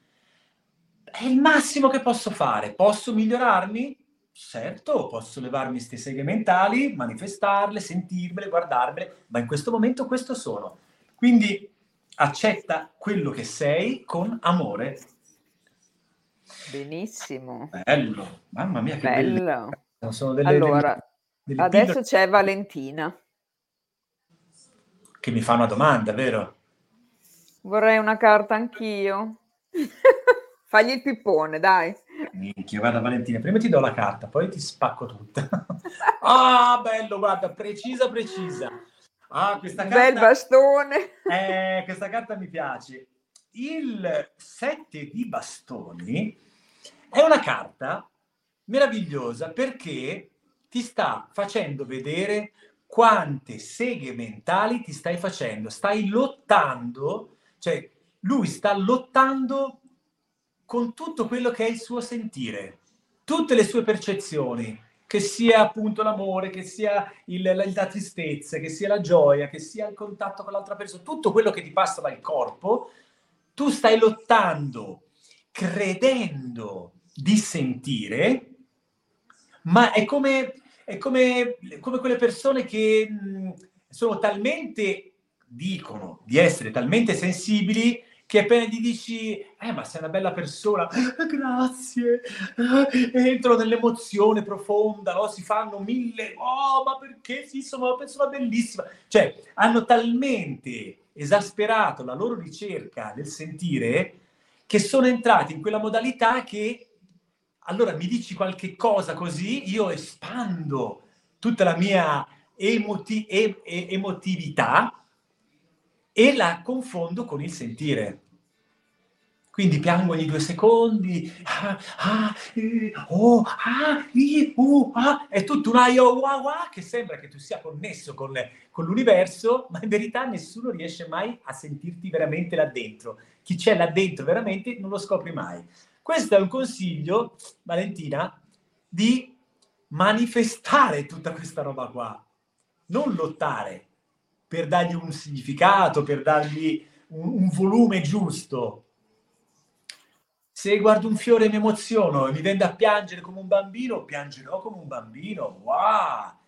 è il massimo che posso fare. Posso migliorarmi? Certo, posso levarmi queste seghe mentali, manifestarle, sentirmele, guardarmele, ma in questo momento questo sono. Quindi accetta quello che sei con amore. Benissimo. Bello, mamma mia che bello. bello. Sono delle, allora, delle, adesso c'è Valentina. Che mi fa una domanda, vero? Vorrei una carta anch'io. Fagli il pippone, dai. Minchia, guarda Valentina, prima ti do la carta, poi ti spacco tutta. ah, bello, guarda, precisa, precisa. Ah, questa carta... Bel bastone. Eh, questa carta mi piace. Il 7 di bastoni è una carta meravigliosa perché ti sta facendo vedere quante seghe mentali ti stai facendo. Stai lottando, cioè lui sta lottando con tutto quello che è il suo sentire, tutte le sue percezioni, che sia appunto l'amore, che sia il, la, la, tristezza, che sia la gioia, che sia il contatto con l'altra persona, tutto quello che ti passa dal corpo, tu stai lottando, credendo di sentire, ma è come, è come, come quelle persone che mh, sono talmente, dicono di essere talmente sensibili che appena gli dici, eh ma sei una bella persona, eh, grazie, eh, entrano nell'emozione profonda, no? si fanno mille, oh ma perché sì, sono una persona bellissima, cioè hanno talmente esasperato la loro ricerca del sentire che sono entrati in quella modalità che allora mi dici qualche cosa così, io espando tutta la mia emoti- e- emotività e la confondo con il sentire. Quindi piango ogni due secondi, ah, ah, eh, oh, ah, i, uh, ah, è tutto un aio wow, wow, che sembra che tu sia connesso con, con, l'universo, ma in verità nessuno riesce mai a sentirti veramente là dentro. Chi c'è là dentro veramente non lo scopri mai. Questo è un consiglio, Valentina, di manifestare tutta questa roba qua, non lottare per dargli un significato, per dargli un, un volume giusto. Se guardo un fiore mi emoziono e mi vende a piangere come un bambino, piangerò come un bambino. Wow!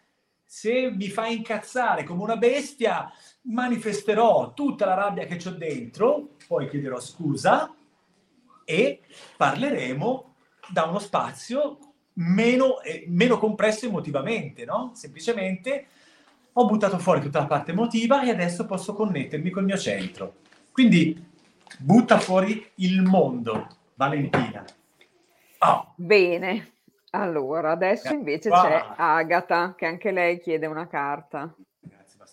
Se mi fa incazzare come una bestia, manifesterò tutta la rabbia che ho dentro, poi chiederò scusa e parleremo da uno spazio meno, eh, meno compresso emotivamente, no? Semplicemente ho buttato fuori tutta la parte emotiva e adesso posso connettermi col mio centro. Quindi butta fuori il mondo, Valentina. Oh. Bene, allora adesso invece wow. c'è Agata che anche lei chiede una carta.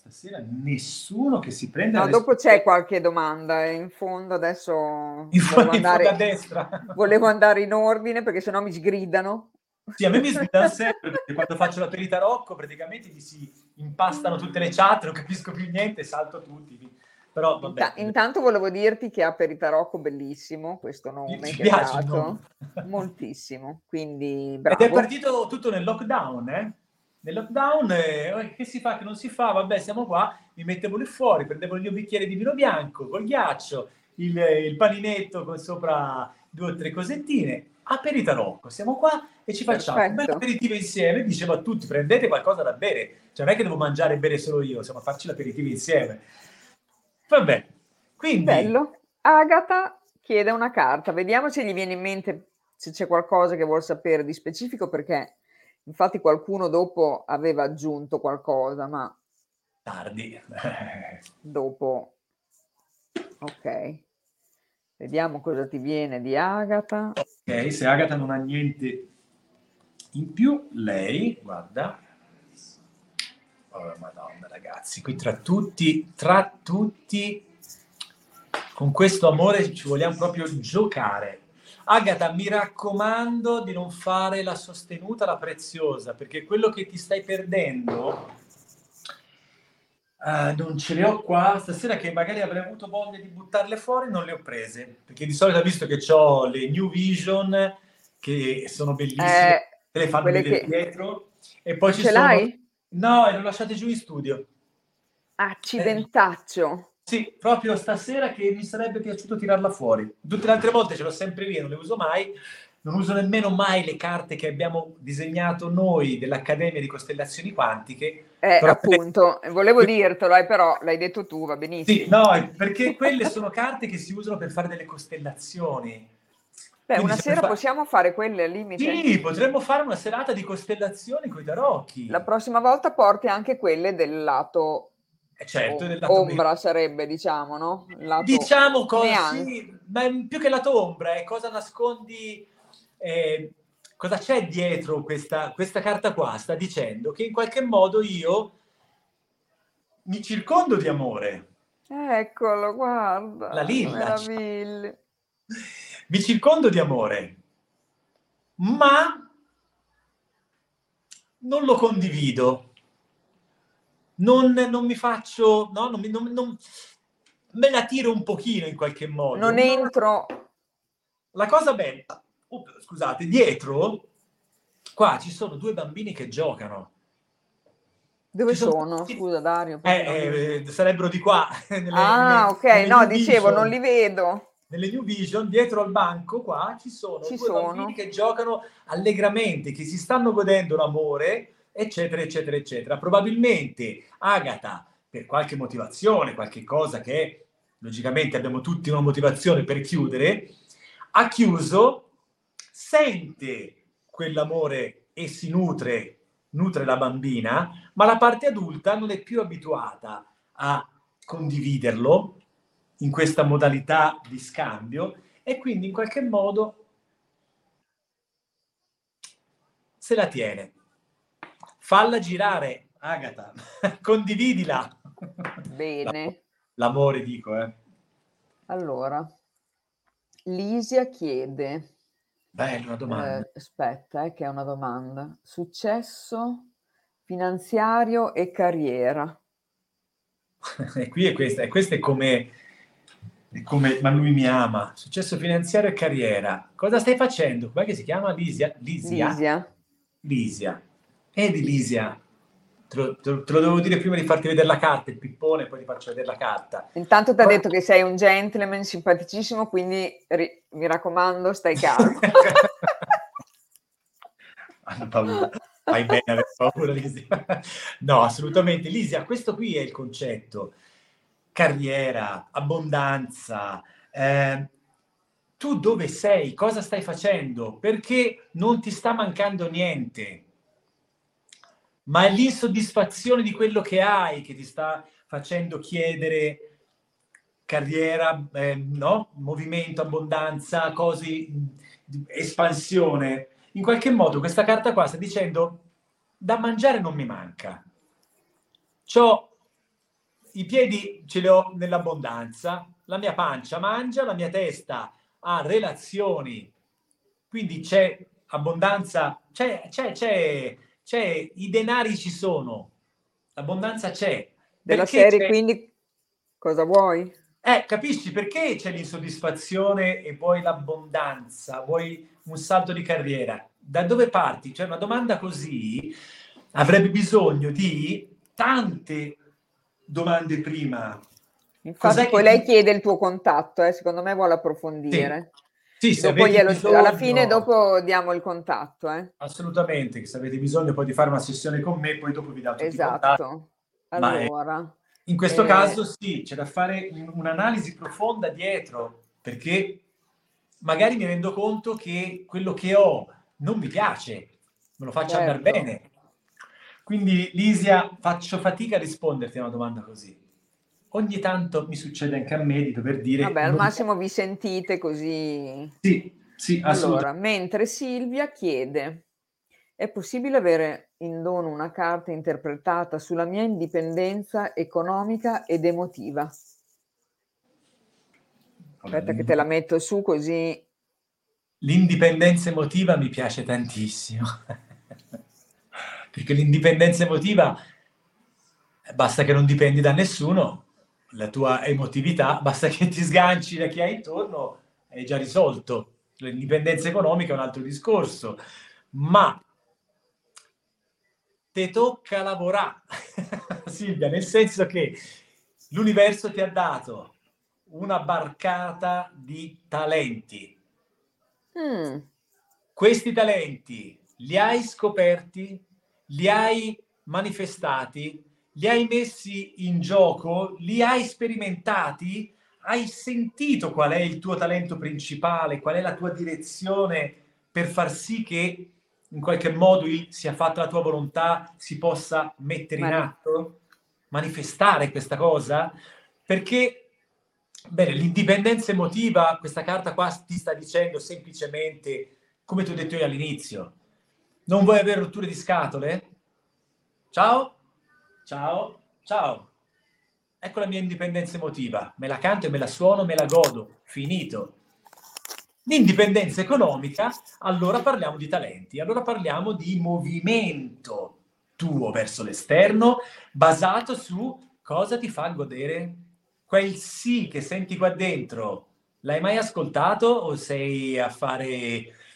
Stasera nessuno che si prende... No, dopo c'è qualche domanda in fondo, adesso in fondo, andare, in fondo a destra. volevo andare in ordine perché sennò mi sgridano. Sì, a me mi sgridano sempre perché quando faccio la perita Rocco praticamente mi si impastano tutte le chat, non capisco più niente, salto tutti. Però, vabbè. Intanto volevo dirti che ha per Peritarocco bellissimo questo nome Mi che piace dato, moltissimo, quindi bravo. Ed è partito tutto nel lockdown, eh? Nel lockdown, eh, che si fa, che non si fa, vabbè siamo qua, mi mettevo lì fuori, prendevo il mio bicchiere di vino bianco, col ghiaccio, il, il paninetto con sopra due o tre cosettine, aperita Rocco, siamo qua e ci facciamo Perfetto. un bel aperitivo insieme, dicevo a tutti prendete qualcosa da bere, cioè non è che devo mangiare e bere solo io, siamo a farci l'aperitivo insieme. Vabbè, quindi... Bello. Agata chiede una carta, vediamo se gli viene in mente se c'è qualcosa che vuol sapere di specifico, perché infatti qualcuno dopo aveva aggiunto qualcosa, ma... Tardi. dopo... Ok. Vediamo cosa ti viene di Agata. Ok, se Agata non ha niente in più, lei, guarda, Oh, madonna, ragazzi, qui tra tutti, tra tutti, con questo amore ci vogliamo proprio giocare. Agata, mi raccomando di non fare la sostenuta, la preziosa, perché quello che ti stai perdendo, uh, non ce le ho qua. Stasera che magari avrei avuto voglia di buttarle fuori, non le ho prese, perché di solito, visto che ho le New Vision, che sono bellissime, eh, te le fanno vedere che... dietro, e poi ci ce sono... L'hai? No, le ho lasciate giù in studio. Accidentaccio. Eh, sì, proprio stasera che mi sarebbe piaciuto tirarla fuori. Tutte le altre volte ce l'ho sempre lì, non le uso mai. Non uso nemmeno mai le carte che abbiamo disegnato noi dell'Accademia di Costellazioni Quantiche. Eh, appunto, per... volevo dirtelo, eh, però l'hai detto tu, va benissimo. Sì, no, perché quelle sono carte che si usano per fare delle costellazioni. Beh, Quindi una sera fa... possiamo fare quelle al limite. Sì, potremmo fare una serata di costellazioni con i tarocchi. La prossima volta porti anche quelle del lato certo, o- lato ombra mio. sarebbe, diciamo, no? Lato diciamo cosa, sì, ma più che lato ombra, è cosa nascondi, eh, cosa c'è dietro questa, questa carta qua? Sta dicendo che in qualche modo io mi circondo di amore. Eccolo, guarda. La lilla. Meraviglia mi circondo di amore, ma non lo condivido. Non, non mi faccio, no, non, non, non, me la tiro un pochino in qualche modo. Non entro. La cosa bella, oh, scusate, dietro, qua ci sono due bambini che giocano. Dove sono? sono? Scusa Dario. Eh, eh, sarebbero di qua. Nelle, ah, ok, no, dicevo, non li vedo nelle New Vision, dietro al banco qua ci sono ci due sono. bambini che giocano allegramente, che si stanno godendo l'amore, eccetera, eccetera, eccetera. Probabilmente Agata, per qualche motivazione, qualche cosa che logicamente abbiamo tutti una motivazione per chiudere, ha chiuso, sente quell'amore e si nutre, nutre la bambina, ma la parte adulta non è più abituata a condividerlo, in questa modalità di scambio e quindi in qualche modo se la tiene. Falla girare, Agata, condividila. Bene. L'amore dico, eh. Allora, Lisia chiede... Bella domanda. Eh, aspetta, eh, che è una domanda. Successo finanziario e carriera. e qui è questa, e questa è come come, ma lui mi ama. Successo finanziario e carriera. Cosa stai facendo? Com'è che si chiama Lisia? Lisia. Lisia. Lisia. Edi Lisia. Te lo, te, lo, te lo, devo dire prima di farti vedere la carta, il pippone, poi ti faccio vedere la carta. Intanto ti ha detto che sei un gentleman simpaticissimo, quindi ri, mi raccomando, stai calmo. Hanno paura. Bene avere paura, Lisia. no, assolutamente. Lisia, questo qui è il concetto carriera, abbondanza. Eh, tu dove sei? Cosa stai facendo? Perché non ti sta mancando niente, ma è l'insoddisfazione di quello che hai che ti sta facendo chiedere carriera, eh, no? movimento, abbondanza, cose espansione, in qualche modo questa carta qua sta dicendo da mangiare non mi manca. C'ho i piedi ce li ho nell'abbondanza, la mia pancia mangia, la mia testa ha relazioni, quindi c'è abbondanza, c'è, c'è, c'è, c'è i denari ci sono, l'abbondanza c'è. Della serie, c'è... quindi cosa vuoi? Eh, capisci perché c'è l'insoddisfazione e poi l'abbondanza, vuoi un salto di carriera? Da dove parti? Cioè, una domanda così avrebbe bisogno di tante domande prima. Infatti, poi lei chiede il tuo contatto, eh? secondo me vuole approfondire. Sì, sì glielo, bisogno, alla fine dopo diamo il contatto. Eh? Assolutamente, se avete bisogno poi di fare una sessione con me, poi dopo vi do tutti esatto. Allora, in questo eh... caso sì, c'è da fare un'analisi profonda dietro, perché magari mi rendo conto che quello che ho non mi piace, me lo faccio certo. andare bene. Quindi Lisia, faccio fatica a risponderti a una domanda così. Ogni tanto mi succede anche a me di dover dire... Vabbè, al massimo vi sentite così. Sì, sì, Allora, mentre Silvia chiede, è possibile avere in dono una carta interpretata sulla mia indipendenza economica ed emotiva? Aspetta che te la metto su così. L'indipendenza emotiva mi piace tantissimo. Perché l'indipendenza emotiva basta che non dipendi da nessuno, la tua emotività, basta che ti sganci da chi hai intorno, è già risolto. L'indipendenza economica è un altro discorso, ma te tocca lavorare, Silvia, nel senso che l'universo ti ha dato una barcata di talenti. Mm. Questi talenti li hai scoperti, li hai manifestati li hai messi in gioco, li hai sperimentati, hai sentito qual è il tuo talento principale, qual è la tua direzione per far sì che in qualche modo sia fatta la tua volontà, si possa mettere in atto, manifestare questa cosa? Perché, bene, l'indipendenza emotiva, questa carta qua ti sta dicendo semplicemente, come ti ho detto io all'inizio, non vuoi avere rotture di scatole? Ciao? Ciao, ciao. Ecco la mia indipendenza emotiva. Me la canto e me la suono, me la godo. Finito. L'indipendenza economica, allora parliamo di talenti, allora parliamo di movimento tuo verso l'esterno basato su cosa ti fa godere. Quel sì che senti qua dentro, l'hai mai ascoltato o sei a fare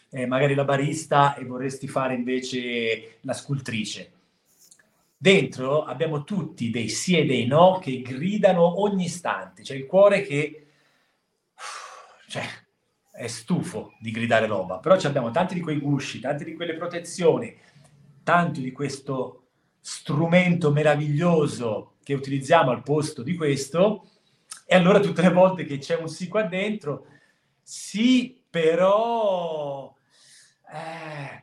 eh, magari la barista e vorresti fare invece la scultrice? Dentro abbiamo tutti dei sì e dei no che gridano ogni istante. C'è il cuore che cioè, è stufo di gridare roba, però abbiamo tanti di quei gusci, tante di quelle protezioni, tanto di questo strumento meraviglioso che utilizziamo al posto di questo. E allora tutte le volte che c'è un sì qua dentro, sì, però... Eh,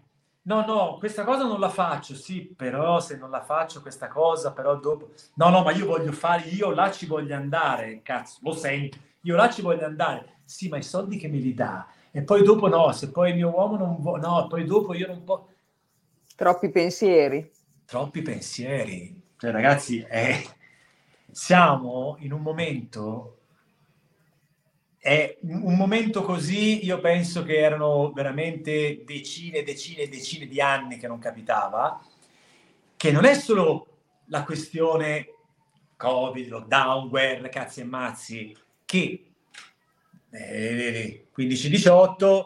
no, no, questa cosa non la faccio, sì, però se non la faccio questa cosa, però dopo... No, no, ma io voglio fare, io là ci voglio andare, cazzo, lo senti, io là ci voglio andare. Sì, ma i soldi che me li dà? E poi dopo no, se poi il mio uomo non vuole... No, poi dopo io non posso... Troppi pensieri. Troppi pensieri. Cioè, ragazzi, eh, siamo in un momento è un momento così, io penso che erano veramente decine, decine decine di anni che non capitava, che non è solo la questione Covid, lockdown, guerre, cazzi e mazzi, che eh, 15-18,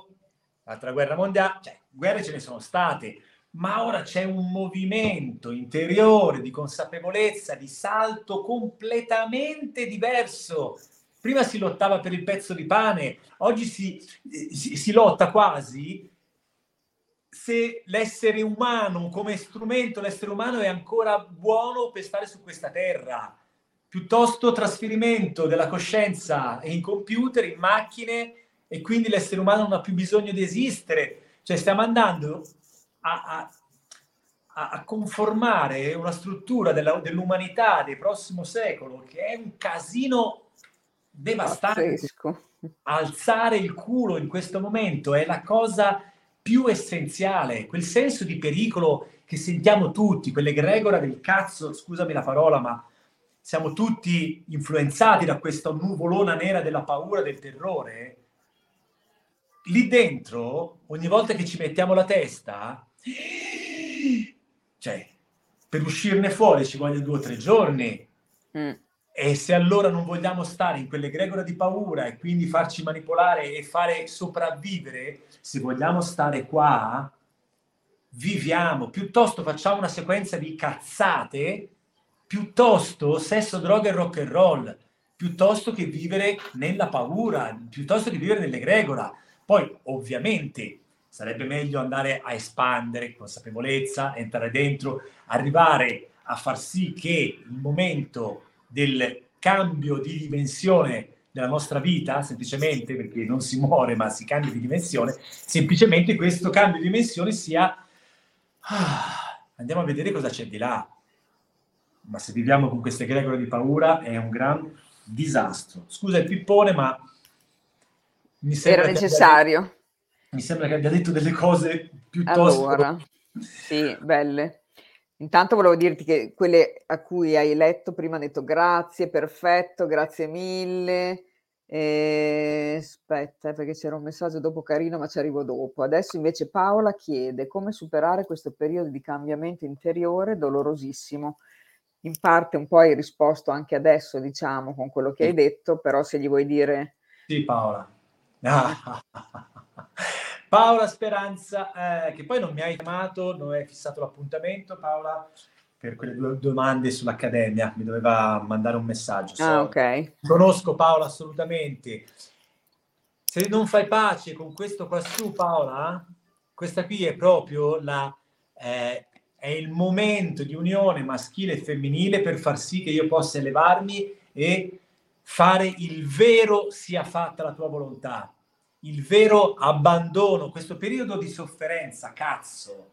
l'altra guerra mondiale, cioè guerre ce ne sono state, ma ora c'è un movimento interiore di consapevolezza, di salto completamente diverso prima si lottava per il pezzo di pane, oggi si, si, si lotta quasi se l'essere umano come strumento, l'essere umano è ancora buono per stare su questa terra, piuttosto trasferimento della coscienza in computer, in macchine e quindi l'essere umano non ha più bisogno di esistere. Cioè stiamo andando a, a, a conformare una struttura della, dell'umanità del prossimo secolo che è un casino devastante. Pazzesco. Alzare il culo in questo momento è la cosa più essenziale, quel senso di pericolo che sentiamo tutti, quelle gregora del cazzo, scusami la parola, ma siamo tutti influenzati da questa nuvolona nera della paura, del terrore. Lì dentro, ogni volta che ci mettiamo la testa, cioè, per uscirne fuori ci vogliono due o tre giorni. Mm. E se allora non vogliamo stare in quell'egregora di paura e quindi farci manipolare e fare sopravvivere, se vogliamo stare qua, viviamo, piuttosto facciamo una sequenza di cazzate, piuttosto sesso, droga e rock and roll, piuttosto che vivere nella paura, piuttosto che vivere nell'egregora. Poi, ovviamente, sarebbe meglio andare a espandere consapevolezza, entrare dentro, arrivare a far sì che il momento del cambio di dimensione della nostra vita, semplicemente perché non si muore ma si cambia di dimensione, semplicemente questo cambio di dimensione sia ah, andiamo a vedere cosa c'è di là. Ma se viviamo con queste gregore di paura è un gran disastro. Scusa il pippone, ma mi sembra era necessario. Abbia, mi sembra che abbia detto delle cose piuttosto allora, sì, belle. Intanto volevo dirti che quelle a cui hai letto prima hanno detto grazie, perfetto, grazie mille. E... Aspetta, eh, perché c'era un messaggio dopo carino, ma ci arrivo dopo. Adesso invece Paola chiede come superare questo periodo di cambiamento interiore dolorosissimo. In parte un po' hai risposto anche adesso, diciamo, con quello che hai detto, però se gli vuoi dire... Sì, Paola. Paola Speranza, eh, che poi non mi hai chiamato, non hai fissato l'appuntamento, Paola, per quelle due domande sull'Accademia, mi doveva mandare un messaggio. So. Ah, ok. Conosco Paola assolutamente. Se non fai pace con questo qua su, Paola, questa qui è proprio la... Eh, è il momento di unione maschile e femminile per far sì che io possa elevarmi e fare il vero sia fatta la tua volontà il vero abbandono, questo periodo di sofferenza, cazzo.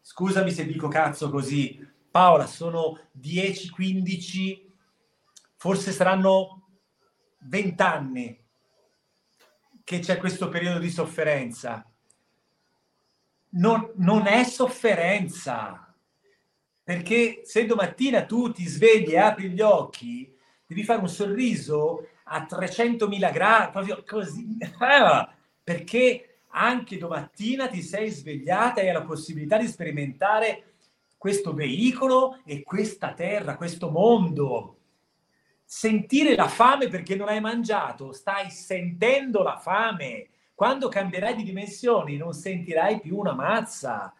Scusami se dico cazzo così. Paola, sono 10, 15, forse saranno 20 anni che c'è questo periodo di sofferenza. Non, non è sofferenza, perché se domattina tu ti svegli e apri gli occhi, devi fare un sorriso a 300.000 gradi, proprio così, eh, perché anche domattina ti sei svegliata e hai la possibilità di sperimentare questo veicolo e questa terra, questo mondo. Sentire la fame perché non hai mangiato, stai sentendo la fame. Quando cambierai di dimensioni non sentirai più una mazza.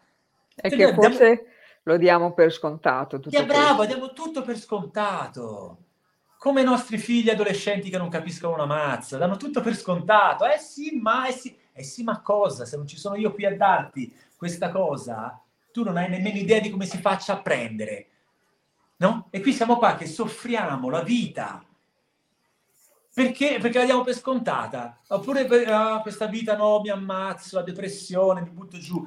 E cioè, che forse diamo... lo diamo per scontato. Tutto yeah, bravo, diamo tutto per scontato come i nostri figli adolescenti che non capiscono una mazza, danno tutto per scontato. Eh sì, ma, eh sì, eh sì, ma cosa? Se non ci sono io qui a darti questa cosa, tu non hai nemmeno idea di come si faccia a prendere. No? E qui siamo qua che soffriamo la vita. Perché? Perché la diamo per scontata. Oppure ah, questa vita no, mi ammazzo, la depressione, mi butto giù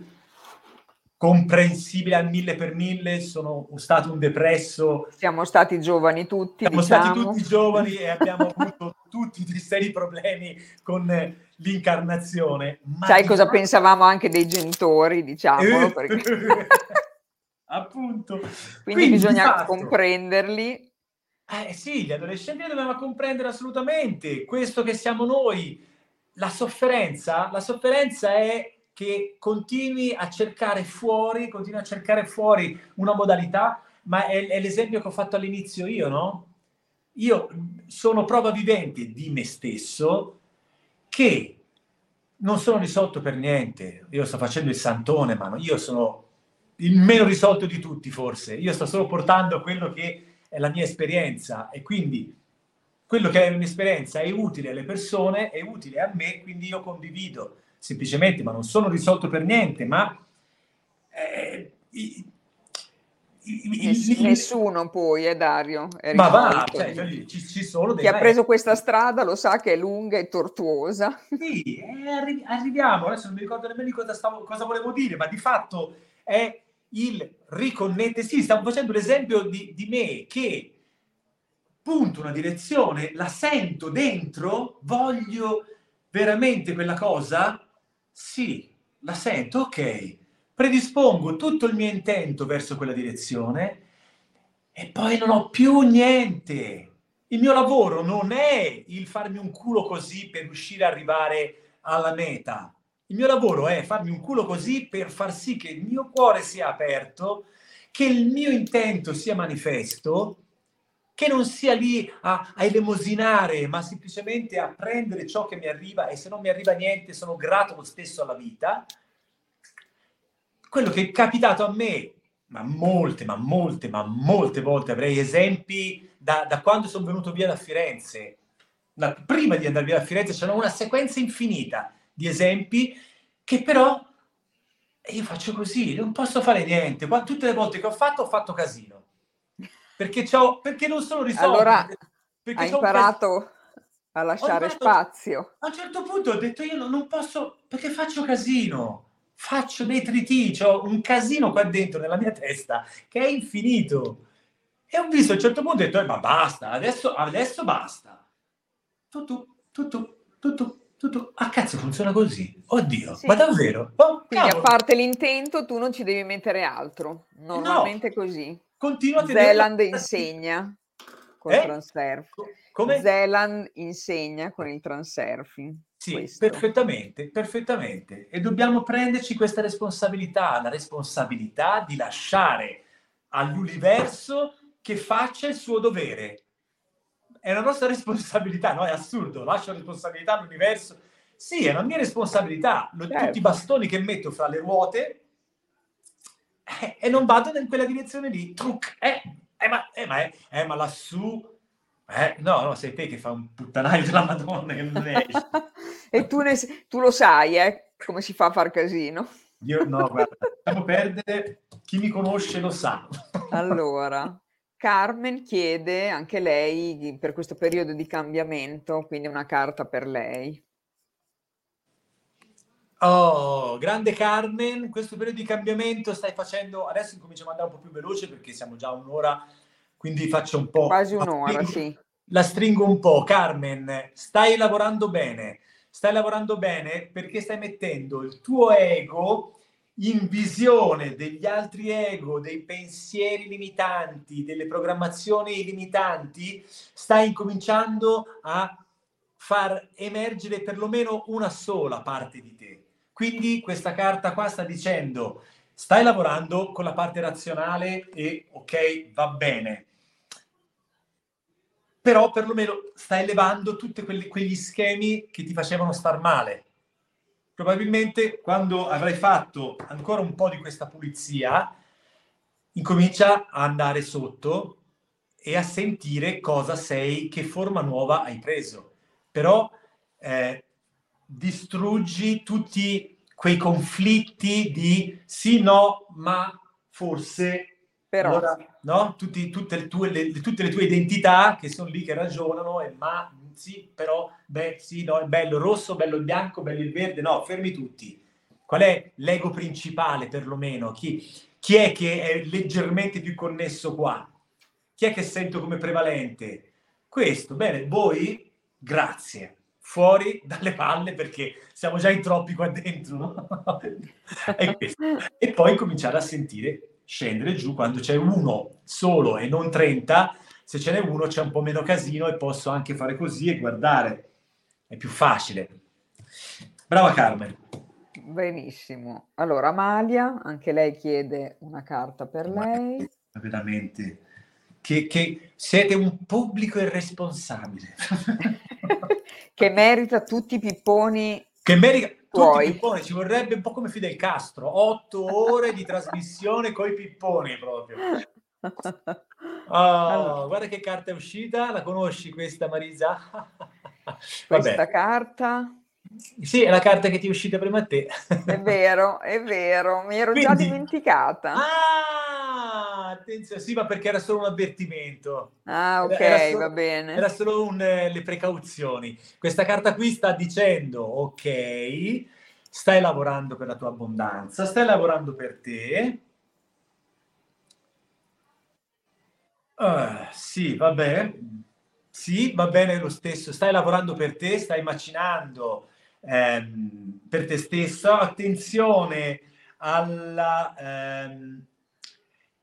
comprensibile al mille per mille, sono stato un depresso. Siamo stati giovani tutti. Siamo diciamo. stati tutti giovani e abbiamo avuto tutti dei seri problemi con l'incarnazione. Sai cosa fatto... pensavamo anche dei genitori, diciamo. Perché... Appunto. Quindi, Quindi bisogna fatto... comprenderli. Eh sì, gli adolescenti dobbiamo comprendere assolutamente questo che siamo noi. La sofferenza, la sofferenza è che continui a cercare fuori, continui a cercare fuori una modalità, ma è, è l'esempio che ho fatto all'inizio io, no? Io sono prova vivente di me stesso che non sono risolto per niente. Io sto facendo il santone, ma io sono il meno risolto di tutti, forse. Io sto solo portando quello che è la mia esperienza e quindi quello che è la mia esperienza è utile alle persone, è utile a me, quindi io condivido semplicemente, ma non sono risolto per niente, ma... Eh, i, i, Nessuno poi, eh, Dario. È ma va, cioè, cioè, ci, ci, sono dei... Chi ha preso questa strada lo sa che è lunga e tortuosa. Sì, eh, arri- arriviamo, adesso non mi ricordo nemmeno cosa, stavo, cosa volevo dire, ma di fatto è il riconnette. Sì, stavo facendo l'esempio di, di me che punto una direzione, la sento dentro, voglio veramente quella cosa? Sì, la sento, ok. Predispongo tutto il mio intento verso quella direzione e poi non ho più niente. Il mio lavoro non è il farmi un culo così per riuscire ad arrivare alla meta. Il mio lavoro è farmi un culo così per far sì che il mio cuore sia aperto, che il mio intento sia manifesto che non sia lì a, a elemosinare, ma semplicemente a prendere ciò che mi arriva e se non mi arriva niente sono grato lo stesso alla vita. Quello che è capitato a me, ma molte, ma molte, ma molte volte avrei esempi da, da quando sono venuto via da Firenze. La, prima di andare via da Firenze c'era una sequenza infinita di esempi che però io faccio così, non posso fare niente. Tutte le volte che ho fatto ho fatto casino perché, perché non sono risolti. Allora hai imparato a lasciare imparato, spazio. A un certo punto ho detto io non, non posso, perché faccio casino, faccio dei triti, ho un casino qua dentro nella mia testa che è infinito. E ho visto a un certo punto ho detto, eh, ma basta, adesso, adesso basta. Tutto, tutto, tutto, tutto. Ah, cazzo, funziona così. Oddio, sì. ma davvero? Oh, Quindi, a parte l'intento, tu non ci devi mettere altro. Normalmente no. così. Continua a tenere... Zeland insegna con eh? transurf. Come? Zeland insegna con il transurfing. Sì, questo. perfettamente, perfettamente. E dobbiamo prenderci questa responsabilità, la responsabilità di lasciare all'universo che faccia il suo dovere. È una nostra responsabilità, no? È assurdo, lascio la responsabilità all'universo. Sì, è una mia responsabilità. Certo. Tutti i bastoni che metto fra le ruote eh, e non vado in quella direzione lì. Truc, eh, eh, ma, eh, ma, eh, ma lassù... Eh, no, no, sei te che fa un puttanaio della Madonna che non esce. e tu, ne, tu, lo sai, eh, come si fa a far casino. Io no, guarda, lasciamo perdere, chi mi conosce lo sa. allora, Carmen chiede anche lei per questo periodo di cambiamento, quindi una carta per lei. Oh, grande Carmen, questo periodo di cambiamento stai facendo, adesso incominciamo ad andare un po' più veloce perché siamo già un'ora, quindi faccio un po'... Quasi un'ora, sì. La stringo un po'. Carmen, stai lavorando bene, stai lavorando bene perché stai mettendo il tuo ego in visione degli altri ego, dei pensieri limitanti, delle programmazioni limitanti, stai incominciando a far emergere perlomeno una sola parte di te quindi questa carta qua sta dicendo stai lavorando con la parte razionale e ok, va bene. Però perlomeno stai elevando tutti quegli schemi che ti facevano star male. Probabilmente quando avrai fatto ancora un po' di questa pulizia, incomincia a andare sotto e a sentire cosa sei, che forma nuova hai preso. Però eh, distruggi tutti quei conflitti di sì, no, ma forse... Però... Allora, no? Tutti, tutte, le tue, le, tutte le tue identità che sono lì che ragionano e ma sì, però, beh, sì, no, è bello rosso, bello il bianco, bello il verde, no, fermi tutti. Qual è l'ego principale perlomeno? Chi, chi è che è leggermente più connesso qua? Chi è che sento come prevalente? Questo, bene, voi, grazie fuori dalle palle perché siamo già in troppi qua dentro. No? e, poi cominciare a sentire scendere giù quando c'è uno solo e non 30, se ce n'è uno c'è un po' meno casino e posso anche fare così e guardare. È più facile. Brava Carmen. Benissimo. Allora, Amalia, anche lei chiede una carta per lei. Veramente. Che, che siete un pubblico irresponsabile. che merita tutti i pipponi che merita tutti i pipponi, ci vorrebbe un po' come Fidel Castro, otto ore di trasmissione con i pipponi proprio. Oh, allora. Guarda che carta è uscita, la conosci questa Marisa? questa carta? Sì, è la carta che ti è uscita prima a te. È vero, è vero, mi ero Quindi... già dimenticata. Ah, attenzione, sì, ma perché era solo un avvertimento. Ah, ok, solo, va bene. Era solo un, eh, le precauzioni. Questa carta qui sta dicendo, ok, stai lavorando per la tua abbondanza, stai lavorando per te. Uh, sì, vabbè, sì, va bene lo stesso, stai lavorando per te, stai macinando ehm, per te stesso, attenzione alla... Ehm,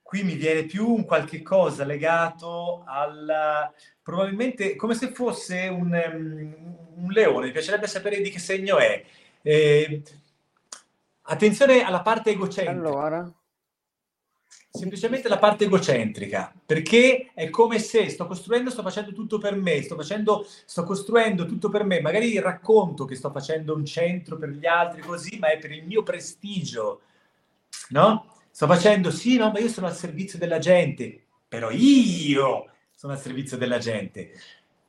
qui mi viene più un qualche cosa legato al probabilmente come se fosse un, um, un, leone, mi piacerebbe sapere di che segno è. Eh, attenzione alla parte egocentrica. Allora. Semplicemente la parte egocentrica, perché è come se sto costruendo, sto facendo tutto per me, sto, facendo, sto costruendo tutto per me, magari racconto che sto facendo un centro per gli altri così, ma è per il mio prestigio, no? Sto facendo, sì, no, ma io sono al servizio della gente, però io sono al servizio della gente.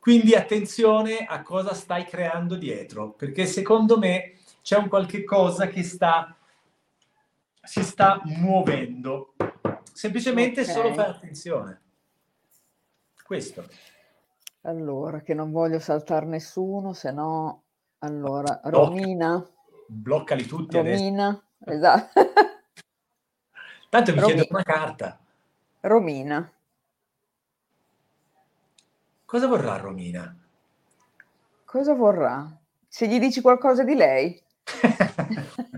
Quindi attenzione a cosa stai creando dietro, perché secondo me c'è un qualche cosa che sta, si sta muovendo semplicemente okay. solo fare attenzione. Questo. Allora, che non voglio saltare nessuno, se no... Allora, Romina. Bloccali tutti Romina, adesso. esatto. Tanto mi chiedo una carta. Romina. Cosa vorrà Romina? Cosa vorrà? Se gli dici qualcosa di lei.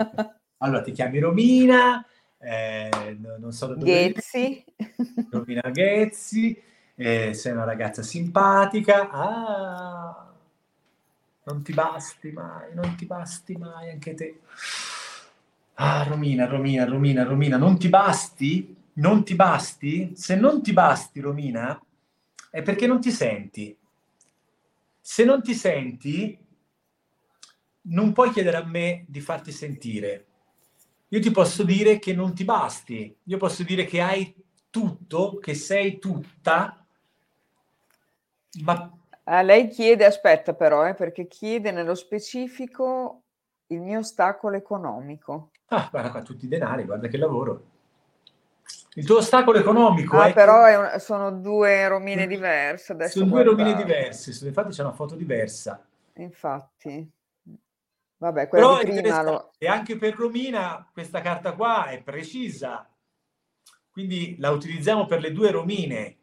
allora ti chiami Romina, eh, non so da dove Ghezzi. Romina Ghezzi, eh, sei una ragazza simpatica. Ah, non ti basti mai, non ti basti mai anche te. Ah, Romina, Romina, Romina, Romina, non ti basti? Non ti basti? Se non ti basti, Romina, è perché non ti senti. Se non ti senti, non puoi chiedere a me di farti sentire io ti posso dire che non ti basti, io posso dire che hai tutto, che sei tutta, ma... A lei chiede, aspetta però, eh, perché chiede nello specifico il mio ostacolo economico. Ah, guarda qua, tutti i denari, guarda che lavoro. Il tuo ostacolo economico ah, è... però è un, sono due romine diverse. Adesso sono due romine diverse, infatti c'è una foto diversa. Infatti. Vabbè, quella Però prima lo... E anche per Romina questa carta qua è precisa, quindi la utilizziamo per le due Romine.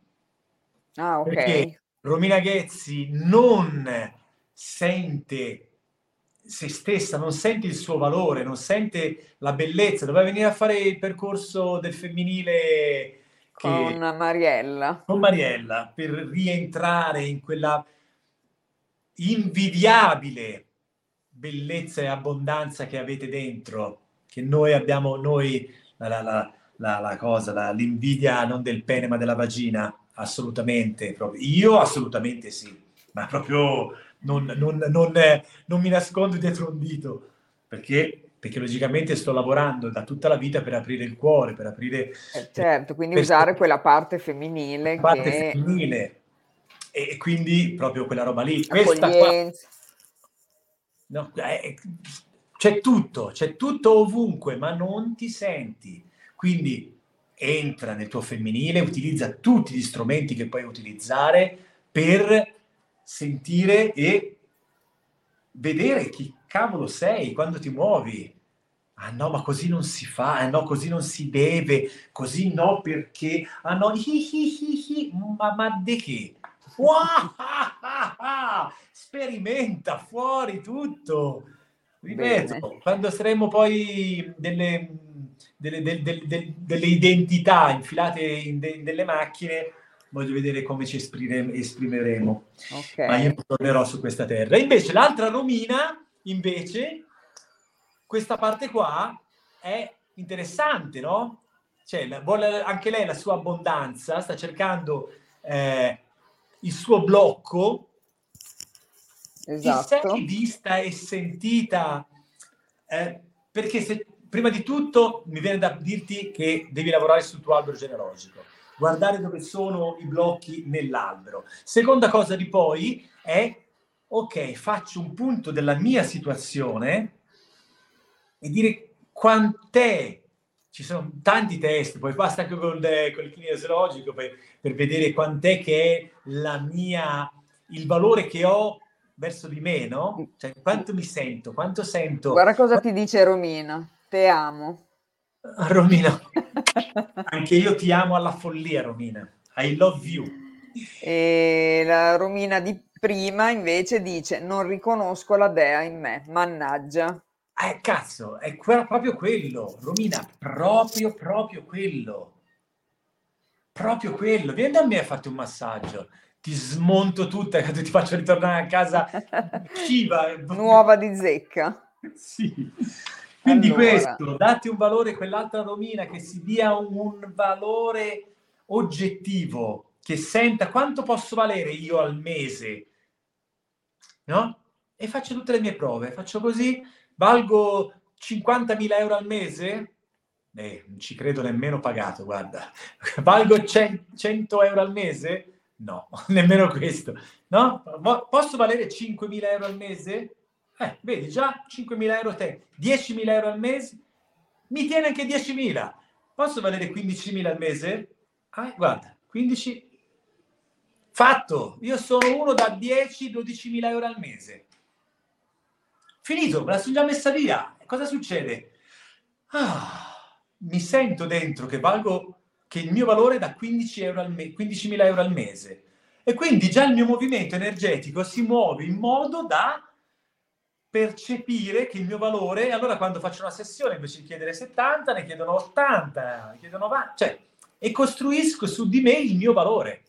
Ah, ok. Perché Romina Ghezzi non sente se stessa, non sente il suo valore, non sente la bellezza, doveva venire a fare il percorso del femminile con Mariella. Con Mariella, per rientrare in quella invidiabile bellezza e abbondanza che avete dentro, che noi abbiamo, noi, la, la, la, la cosa, l'invidia non del pene ma della vagina, assolutamente, proprio. io assolutamente sì, ma proprio non, non, non, non mi nascondo dietro un dito, perché perché logicamente sto lavorando da tutta la vita per aprire il cuore, per aprire... Eh certo, quindi usare quella parte femminile. Parte che... femminile. E quindi proprio quella roba lì. Questa qua, No, eh, c'è tutto, c'è tutto ovunque, ma non ti senti. Quindi entra nel tuo femminile, utilizza tutti gli strumenti che puoi utilizzare per sentire e vedere chi cavolo sei quando ti muovi. Ah no, ma così non si fa, ah no, così non si deve, così no perché, ah no, hi, hi, hi, ma, ma di che? Sperimenta fuori tutto. Ripeto, Bene. quando saremo poi delle, delle, delle, delle identità infilate in, de, delle macchine, voglio vedere come ci esprimeremo. Okay. Ma io tornerò su questa terra. Invece l'altra Romina, invece, questa parte qua è interessante, no? Cioè, vuole anche lei la sua abbondanza, sta cercando eh, il suo blocco, esatto. ti sei vista e sentita, eh, perché se, prima di tutto mi viene da dirti che devi lavorare sul tuo albero genealogico, guardare dove sono i blocchi nell'albero. Seconda cosa di poi è, ok, faccio un punto della mia situazione e dire quant'è ci sono tanti test, poi basta anche con, il, con il kinesiologico per, per, vedere quant'è che è la mia, il valore che ho verso di me, no? Cioè, quanto mi sento, quanto sento. Guarda cosa ti dice Romina, te amo. Romina, anche io ti amo alla follia, Romina. I love you. E la Romina di prima invece dice non riconosco la dea in me, mannaggia. Eh, cazzo, è que- proprio quello, Romina, proprio, proprio quello. Proprio quello. Vieni da me a farti un massaggio. Ti smonto tutta e ti faccio ritornare a casa civa. Nuova di zecca. sì. Quindi allora. questo, date un valore, quell'altra Romina che si dia un valore oggettivo, che senta quanto posso valere io al mese, no? E faccio tutte le mie prove, faccio così, valgo 50.000 euro al mese? Eh, non ci credo nemmeno pagato, guarda. Valgo 100 euro al mese? No, nemmeno questo. No? Posso valere 5.000 euro al mese? Eh, vedi, già 5.000 euro te. 10.000 euro al mese? Mi tiene anche 10.000. Posso valere 15.000 al mese? Ah, guarda, 15... Fatto! Io sono uno da 10-12.000 euro al mese. Finito, me la sono già messa via. Cosa succede? Ah, mi sento dentro che valgo, che il mio valore è da 15 euro al me- 15.000 euro al mese. E quindi già il mio movimento energetico si muove in modo da percepire che il mio valore, allora quando faccio una sessione invece di chiedere 70, ne chiedono 80, ne chiedono 90, cioè, e costruisco su di me il mio valore.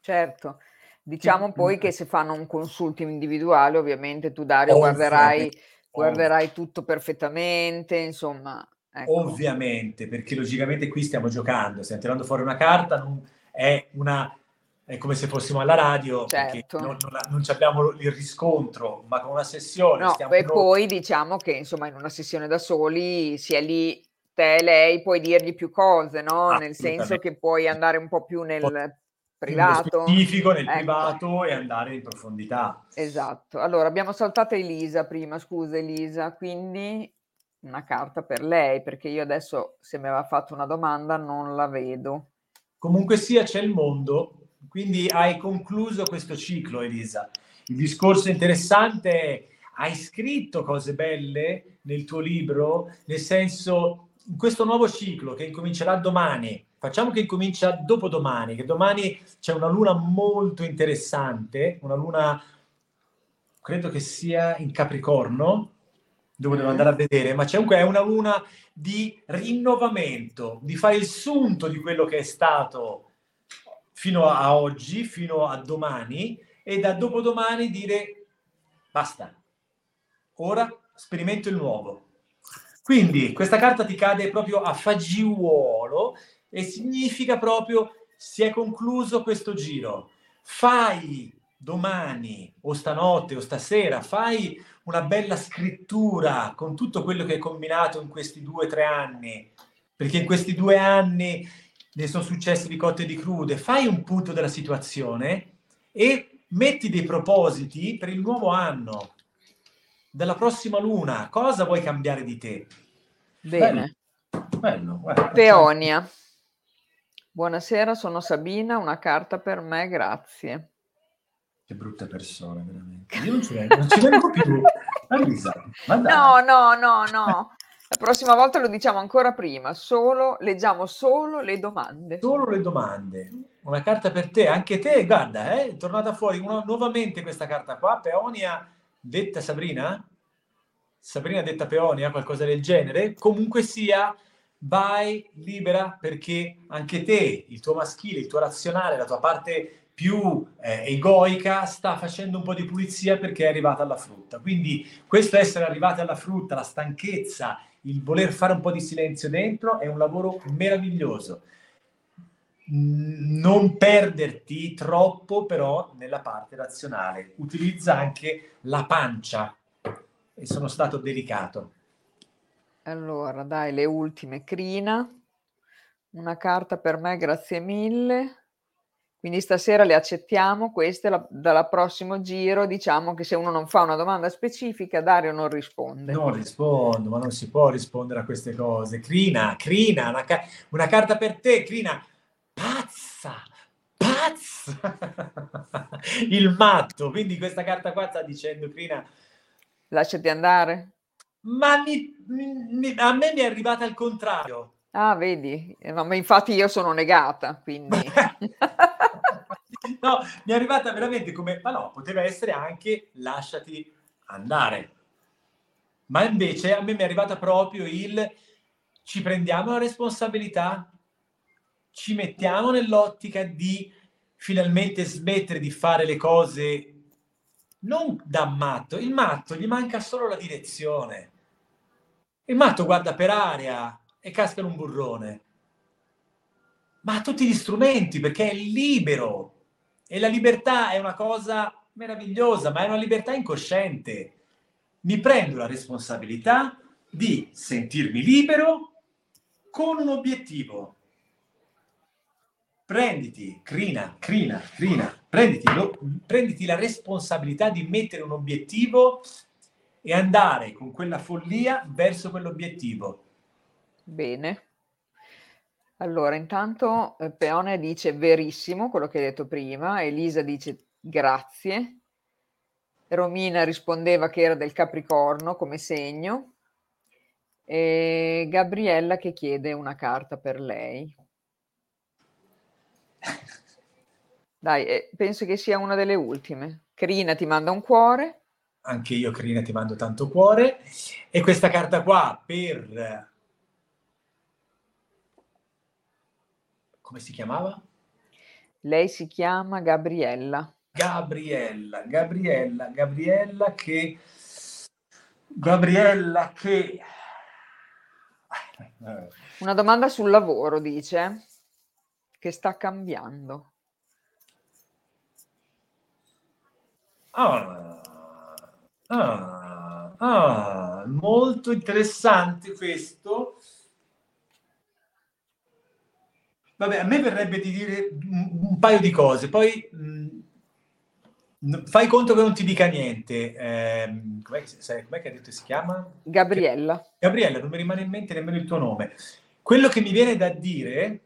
Certo. Diciamo poi che se fanno un consulto individuale, ovviamente tu Dario guarderai, guarderai tutto perfettamente, insomma. Ecco. Ovviamente, perché logicamente qui stiamo giocando, stiamo tirando fuori una carta, non è una è come se fossimo alla radio, certo. non, non, non, abbiamo il riscontro, ma con una sessione. No, e poi diciamo che insomma in una sessione da soli sia lì te e lei puoi dirgli più cose, no? Nel senso che puoi andare un po' più nel privato. specifico nel ecco. privato e andare in profondità. Esatto. Allora, abbiamo saltato Elisa prima, scusa Elisa, quindi una carta per lei, perché io adesso se mi aveva fatto una domanda non la vedo. Comunque sia, c'è il mondo, quindi hai concluso questo ciclo, Elisa. Il discorso interessante è, hai scritto cose belle nel tuo libro, nel senso, in questo nuovo ciclo che incomincerà domani, Facciamo che incomincia dopodomani, che domani c'è una luna molto interessante, una luna, credo che sia in Capricorno, dove devo andare a vedere, ma c'è comunque una luna di rinnovamento, di fare il sunto di quello che è stato fino a oggi, fino a domani, e da dopodomani dire basta, ora sperimento il nuovo. Quindi questa carta ti cade proprio a fagiolo e significa proprio si è concluso questo giro. Fai domani o stanotte o stasera, fai una bella scrittura con tutto quello che hai combinato in questi due o tre anni, perché in questi due anni ne sono successe di cotte e di crude. Fai un punto della situazione e metti dei propositi per il nuovo anno, della prossima luna. Cosa vuoi cambiare di te? Bene. Bello. Bello. Guarda, Peonia. Buonasera, sono Sabina, una carta per me, grazie. Che brutte persone, veramente. Io non ci vengo, non ci vengo più. Marisa, no, no, no, no. La prossima volta lo diciamo ancora prima, solo, leggiamo solo le domande. Solo le domande. Una carta per te, anche te, guarda, eh, è tornata fuori una, nuovamente questa carta qua, Peonia, detta Sabrina? Sabrina detta Peonia, qualcosa del genere. Comunque sia, vai libera perché anche te, il tuo maschile, il tuo razionale, la tua parte più eh, egoica sta facendo un po' di pulizia perché è arrivata alla frutta. Quindi questo essere arrivati alla frutta, la stanchezza, il voler fare un po' di silenzio dentro è un lavoro meraviglioso. Non perderti troppo però nella parte razionale. Utilizza anche la pancia e sono stato delicato. Allora, dai, le ultime. Crina, una carta per me, grazie mille. Quindi stasera le accettiamo, queste la, dal prossimo giro diciamo che se uno non fa una domanda specifica Dario non risponde. Non rispondo, ma non si può rispondere a queste cose. Crina, Crina, una, ca- una carta per te, Crina, pazza, pazza, il matto. Quindi questa carta qua sta dicendo, Crina... Lasciati andare ma mi, mi, a me mi è arrivata al contrario. Ah, vedi, ma infatti io sono negata, quindi... no, mi è arrivata veramente come, ma no, poteva essere anche lasciati andare. Ma invece a me mi è arrivata proprio il ci prendiamo la responsabilità, ci mettiamo nell'ottica di finalmente smettere di fare le cose non da matto. Il matto gli manca solo la direzione. Il matto guarda per aria e casca in un burrone. Ma ha tutti gli strumenti perché è libero. E la libertà è una cosa meravigliosa, ma è una libertà incosciente. Mi prendo la responsabilità di sentirmi libero con un obiettivo. Prenditi, crina, crina, crina, prenditi, lo, prenditi la responsabilità di mettere un obiettivo e andare con quella follia verso quell'obiettivo. Bene. Allora, intanto eh, Peone dice verissimo quello che hai detto prima, Elisa dice grazie, Romina rispondeva che era del Capricorno come segno, e Gabriella che chiede una carta per lei. Dai, eh, penso che sia una delle ultime. Crina ti manda un cuore. Anche io, Crina, ti mando tanto cuore. E questa carta qua per... Come si chiamava? Lei si chiama Gabriella. Gabriella, Gabriella, Gabriella che... Gabriella che una domanda sul lavoro, dice, che sta cambiando. Ah, ah, ah, molto interessante questo. Vabbè, a me verrebbe di dire un, un paio di cose, poi mh, Fai conto che non ti dica niente. Eh, com'è, che, com'è che ha detto si chiama? Gabriella. Gabriella, non mi rimane in mente nemmeno il tuo nome. Quello che mi viene da dire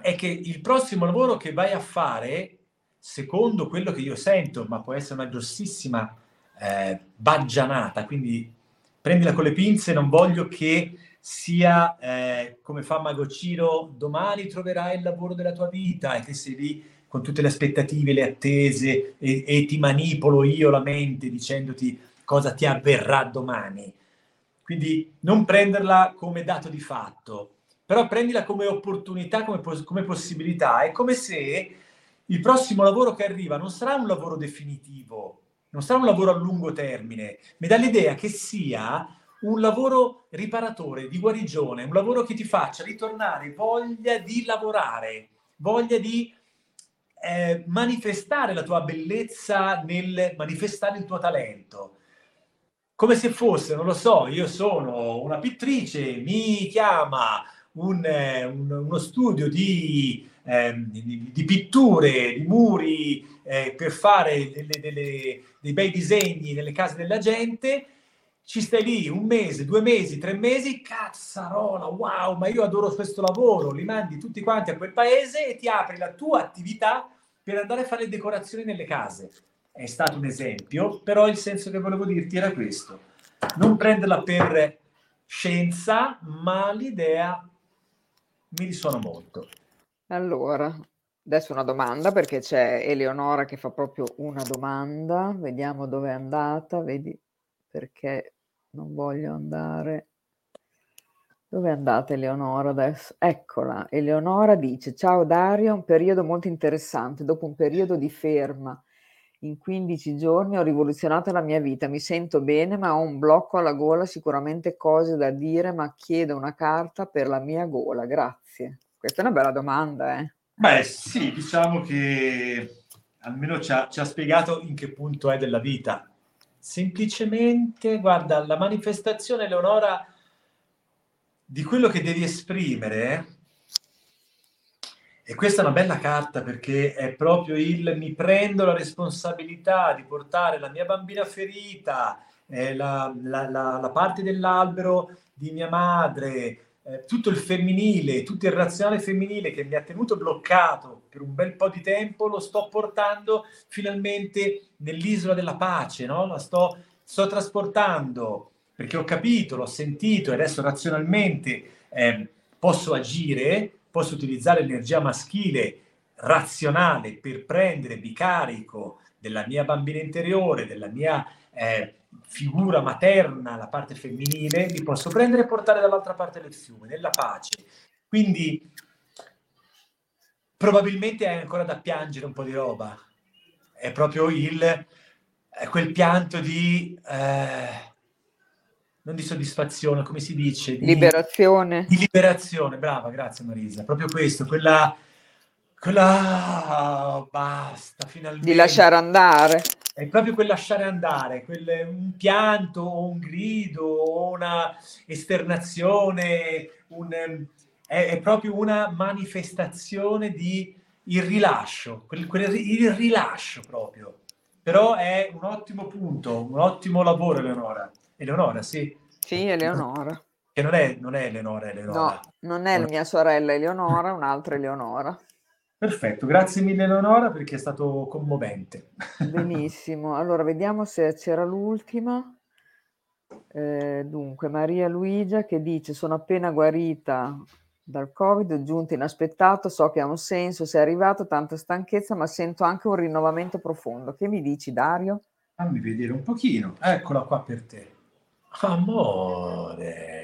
è che il prossimo lavoro che vai a fare, secondo quello che io sento, ma può essere una grossissima eh, baggianata, quindi prendila con le pinze, non voglio che sia eh, come fa Mago Ciro, domani troverai il lavoro della tua vita e che sei lì con tutte le aspettative, le attese e, e ti manipolo io la mente dicendoti cosa ti avverrà domani. Quindi non prenderla come dato di fatto, però prendila come opportunità, come, come possibilità. È come se il prossimo lavoro che arriva non sarà un lavoro definitivo, non sarà un lavoro a lungo termine, mi dà l'idea che sia un lavoro riparatore, di guarigione, un lavoro che ti faccia ritornare voglia di lavorare, voglia di eh, manifestare la tua bellezza nel manifestare il tuo talento. Come se fosse, non lo so, io sono una pittrice, mi chiama un, eh, un, uno studio di, eh, di, di, pitture, di muri eh, per fare delle, delle, dei bei disegni nelle case della gente ci stai lì un mese, due mesi, tre mesi, cazzarola, wow, ma io adoro questo lavoro, li mandi tutti quanti a quel paese e ti apri la tua attività per andare a fare le decorazioni nelle case. È stato un esempio, però il senso che volevo dirti era questo. Non prenderla per scienza, ma l'idea mi risuona molto. Allora, adesso una domanda perché c'è Eleonora che fa proprio una domanda, vediamo dove è andata, vedi perché non voglio andare. Dove è andata Eleonora adesso? Eccola, Eleonora dice: Ciao Dario, un periodo molto interessante. Dopo un periodo di ferma in 15 giorni ho rivoluzionato la mia vita. Mi sento bene, ma ho un blocco alla gola, sicuramente cose da dire, ma chiedo una carta per la mia gola. Grazie. Questa è una bella domanda, eh? Beh, sì, diciamo che almeno ci ha, ci ha spiegato in che punto è della vita. Semplicemente, guarda, la manifestazione, Leonora, di quello che devi esprimere, e questa è una bella carta perché è proprio il mi prendo la responsabilità di portare la mia bambina ferita, eh, la, la, la, la parte dell'albero di mia madre, eh, tutto il femminile, tutto il razionale femminile che mi ha tenuto bloccato per un bel po' di tempo, lo sto portando finalmente nell'isola della pace, no? La sto, sto trasportando perché ho capito, l'ho sentito e adesso razionalmente eh, posso agire, posso utilizzare l'energia maschile razionale per prendere di carico della mia bambina interiore, della mia eh, figura materna, la parte femminile, li posso prendere e portare dall'altra parte del fiume, nella pace. Quindi probabilmente hai ancora da piangere un po' di roba. È proprio il, quel pianto di... Eh, non di soddisfazione, come si dice? Di, liberazione. Di liberazione, brava, grazie Marisa. Proprio questo, quella... quella... Oh, basta, finalmente. Di lasciare andare. È proprio quel lasciare andare, quel, un pianto o un grido o una esternazione, un, è, è, proprio una manifestazione di il rilascio, quel, quel, il rilascio proprio. Però è un ottimo punto, un ottimo lavoro, Eleonora. Eleonora, sì. Sì, Eleonora. Che non è, non è Eleonora, Eleonora. No, non è la mia sorella Eleonora, un'altra Eleonora. Perfetto, grazie mille Eleonora perché è stato commovente. Benissimo, allora vediamo se c'era l'ultima. Eh, dunque, Maria Luigia che dice sono appena guarita dal Covid, giunto inaspettato, so che ha un senso, sei arrivato, tanta stanchezza, ma sento anche un rinnovamento profondo. Che mi dici Dario? Fammi vedere un pochino, eccola qua per te. Amore.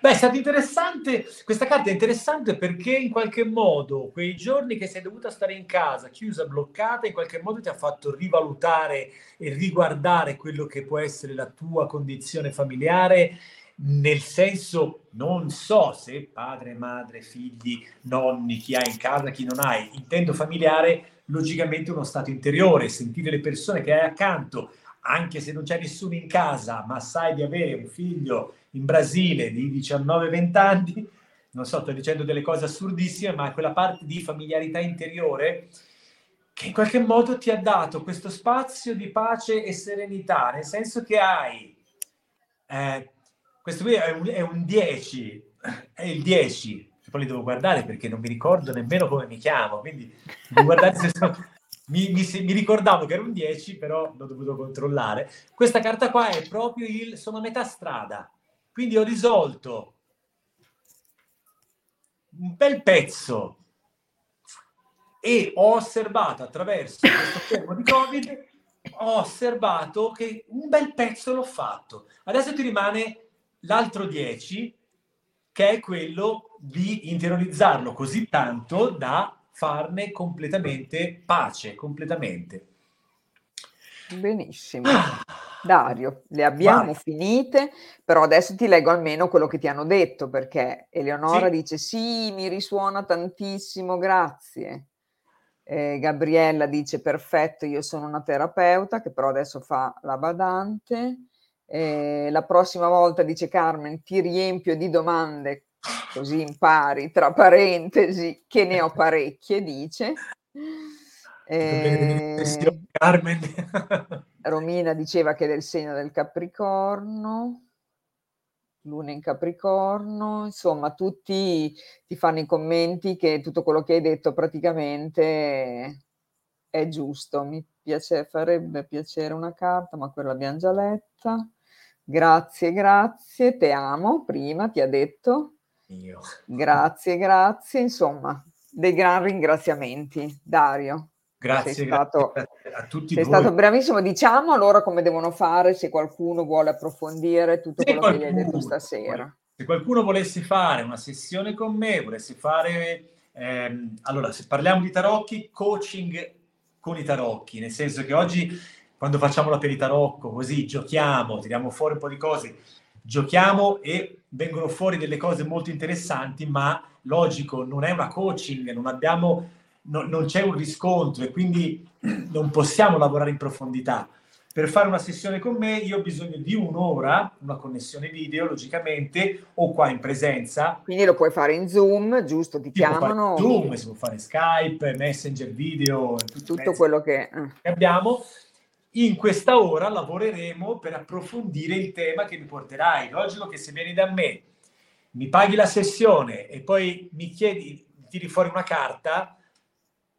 Beh, è stato interessante, questa carta è interessante perché in qualche modo quei giorni che sei dovuta stare in casa, chiusa, bloccata, in qualche modo ti ha fatto rivalutare e riguardare quello che può essere la tua condizione familiare, nel senso, non so se padre, madre, figli, nonni, chi hai in casa, chi non hai, intendo familiare, logicamente uno stato interiore, sentire le persone che hai accanto, anche se non c'è nessuno in casa, ma sai di avere un figlio in Brasile di 19-20 anni, non so, sto dicendo delle cose assurdissime, ma quella parte di familiarità interiore che in qualche modo ti ha dato questo spazio di pace e serenità, nel senso che hai, eh, questo qui è un, è un 10, è il 10, poi li devo guardare perché non mi ricordo nemmeno come mi chiamo, quindi devo guardare se sono, mi, mi, mi, ricordavo che era un 10, però l'ho dovuto controllare. Questa carta qua è proprio il sono a metà strada, quindi ho risolto un bel pezzo e ho osservato attraverso questo fermo di Covid, ho osservato che un bel pezzo l'ho fatto. Adesso ti rimane l'altro 10, che è quello di interiorizzarlo così tanto da farne completamente pace, completamente. Benissimo. Ah. Dario, le abbiamo Vai. finite, però adesso ti leggo almeno quello che ti hanno detto, perché Eleonora sì. dice sì, mi risuona tantissimo, grazie. Eh, Gabriella dice perfetto, io sono una terapeuta, che però adesso fa la badante. Eh, la prossima volta, dice Carmen, ti riempio di domande così impari, tra parentesi, che ne ho parecchie, dice. Eh, Carmen. Romina diceva che è del segno del Capricorno, Luna in Capricorno, insomma tutti ti fanno i commenti che tutto quello che hai detto praticamente è giusto. Mi piace, farebbe piacere una carta, ma quella l'abbiamo già letta. Grazie, grazie, te amo, prima ti ha detto. Io. Grazie, grazie, insomma, dei gran ringraziamenti, Dario. Grazie, sei stato, grazie a tutti sei voi. stato bravissimo. Diciamo allora come devono fare se qualcuno vuole approfondire tutto se quello qualcuno, che gli hai detto stasera. Se qualcuno volesse fare una sessione con me, volesse fare... Ehm, allora, se parliamo di tarocchi, coaching con i tarocchi, nel senso che oggi quando facciamo la per i tarocco, così giochiamo, tiriamo fuori un po' di cose, giochiamo e vengono fuori delle cose molto interessanti, ma logico, non è una coaching, non abbiamo, no, non c'è un riscontro e quindi non possiamo lavorare in profondità. Per fare una sessione con me io ho bisogno di un'ora, una connessione video logicamente, o qua in presenza. Quindi lo puoi fare in Zoom, giusto? Ti si chiamano? Zoom, si può fare Skype, Messenger video, tutto quello che... Eh. che abbiamo in questa ora lavoreremo per approfondire il tema che mi porterai. Logico che se vieni da me, mi paghi la sessione e poi mi chiedi, tiri fuori una carta,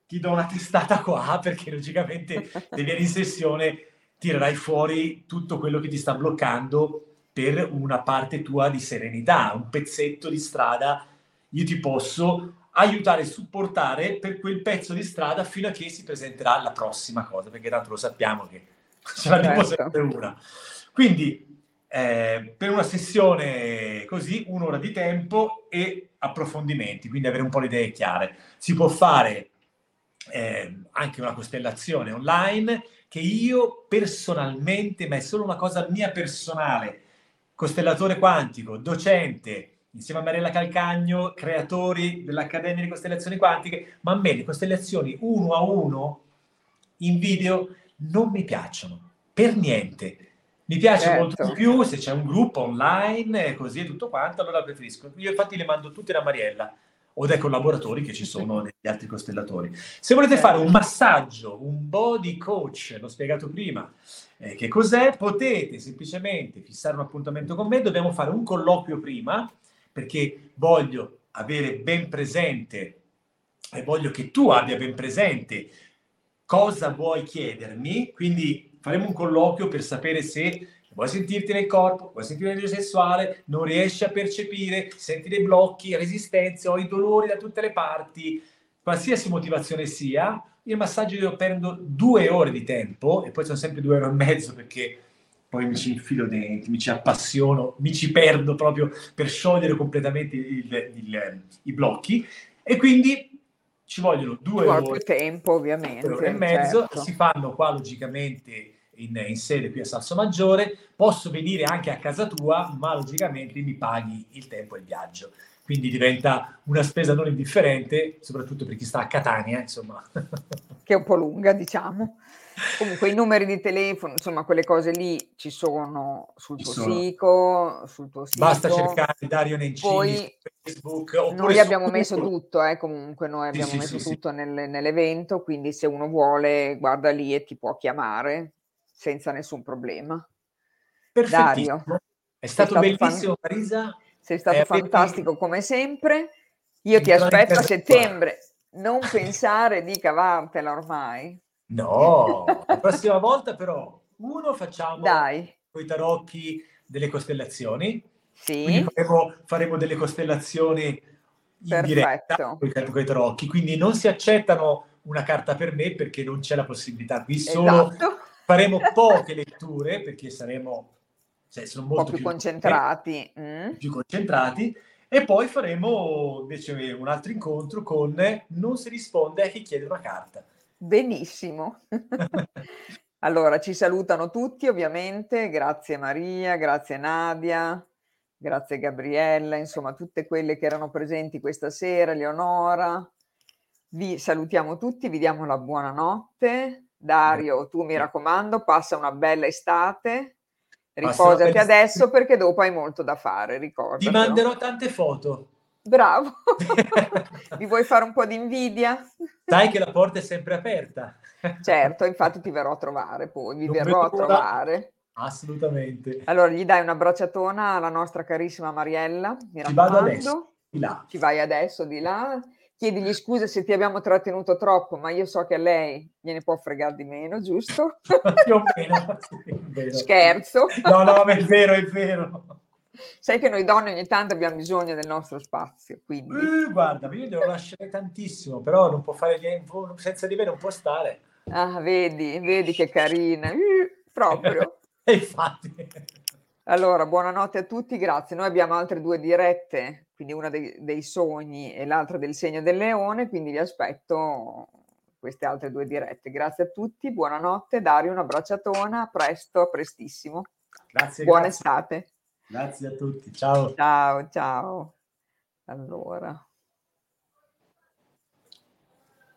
ti do una testata qua perché logicamente se vieni in sessione tirerai fuori tutto quello che ti sta bloccando per una parte tua di serenità, un pezzetto di strada. Io ti posso aiutare e supportare per quel pezzo di strada fino a che si presenterà la prossima cosa, perché tanto lo sappiamo che ce l'abbiamo certo. sempre una. Quindi eh, per una sessione così, un'ora di tempo e approfondimenti, quindi avere un po' le idee chiare. Si può fare eh, anche una costellazione online che io personalmente, ma è solo una cosa mia personale, costellatore quantico, docente, insieme a Mariella Calcagno, creatori dell'Accademia di Costellazioni Quantiche, ma a me le costellazioni uno a uno in video non mi piacciono per niente. Mi piace certo. molto di più se c'è un gruppo online e così e tutto quanto, allora preferisco. Io infatti le mando tutte da Mariella o dai collaboratori che ci sono negli altri costellatori. Se volete fare un massaggio, un body coach, l'ho spiegato prima, eh, che cos'è, potete semplicemente fissare un appuntamento con me, dobbiamo fare un colloquio prima, perché voglio avere ben presente e voglio che tu abbia ben presente cosa vuoi chiedermi, quindi faremo un colloquio per sapere se vuoi sentirti nel corpo, vuoi sentire l'energia sessuale, non riesci a percepire, senti dei blocchi, resistenze o i dolori da tutte le parti, qualsiasi motivazione sia, il massaggio io prendo due ore di tempo e poi sono sempre due ore e mezzo perché poi mi ci infilo dentro, mi ci appassiono, mi ci perdo proprio per sciogliere completamente il, il, i blocchi e quindi ci vogliono due Ci ore, tempo ovviamente, ore e mezzo, certo. si fanno qua logicamente in, in, sede qui a Salso Maggiore, posso venire anche a casa tua, ma logicamente mi paghi il tempo e il viaggio. Quindi diventa una spesa non indifferente, soprattutto per chi sta a Catania, insomma. Che è un po' lunga, diciamo. Comunque i numeri di telefono, insomma, quelle cose lì ci sono sul tuo sito, sul tuo sito. Basta cercare Dario Nencini Poi, su Facebook. Noi abbiamo messo tutto, eh, comunque noi abbiamo sì, messo sì, tutto sì. Nel, nell'evento, quindi se uno vuole guarda lì e ti può chiamare senza nessun problema. Dario, è stato, stato bellissimo fan... Marisa. Sei stato eh, fantastico per... come sempre. Io ti aspetto a settembre. Non pensare di cavartela ormai. No, la prossima volta però, uno facciamo con i tarocchi delle costellazioni. Sì. Faremo, faremo, delle costellazioni in Perfetto. diretta con i tarocchi, quindi non si accettano una carta per me perché non c'è la possibilità. Qui solo esatto. faremo poche letture perché saremo cioè, sono molto più, più, concentrati. Mm. Più concentrati. E poi faremo invece un altro incontro con non si risponde a chi chiede una carta. Benissimo. allora, ci salutano tutti ovviamente, grazie Maria, grazie Nadia, grazie Gabriella, insomma tutte quelle che erano presenti questa sera, Leonora. Vi salutiamo tutti, vi diamo la buonanotte. Dario, tu mi raccomando, passa una bella estate. Riposati adesso perché dopo hai molto da fare, ricorda. Ti manderò tante foto. Bravo. Mi vuoi fare un po' di invidia? Sai che la porta è sempre aperta. certo, infatti ti verrò a trovare poi, vi non verrò a trovare. Assolutamente. Allora, gli dai una bracciatona alla nostra carissima Mariella, mi Ci vado adesso, di là. Ci vai adesso di là. Chiedigli scusa se ti abbiamo trattenuto troppo, ma io so che a lei gliene può fregare di meno, giusto? Più o meno. Scherzo. No, no, ma è vero, è vero. Sai che noi donne ogni tanto abbiamo bisogno del nostro spazio, quindi... Uh, guarda, io devo lasciare tantissimo, però non può fare niente, senza di me non può stare. Ah, vedi, vedi che carina, uh, proprio. infatti. Allora, buonanotte a tutti, grazie. Noi abbiamo altre due dirette, quindi una dei, dei sogni e l'altra del segno del leone, quindi vi aspetto queste altre due dirette. Grazie a tutti, buonanotte, Dario, una bracciatona, a presto, a prestissimo. Grazie. Buona grazie. estate. Grazie a tutti, ciao. Ciao, ciao. Allora.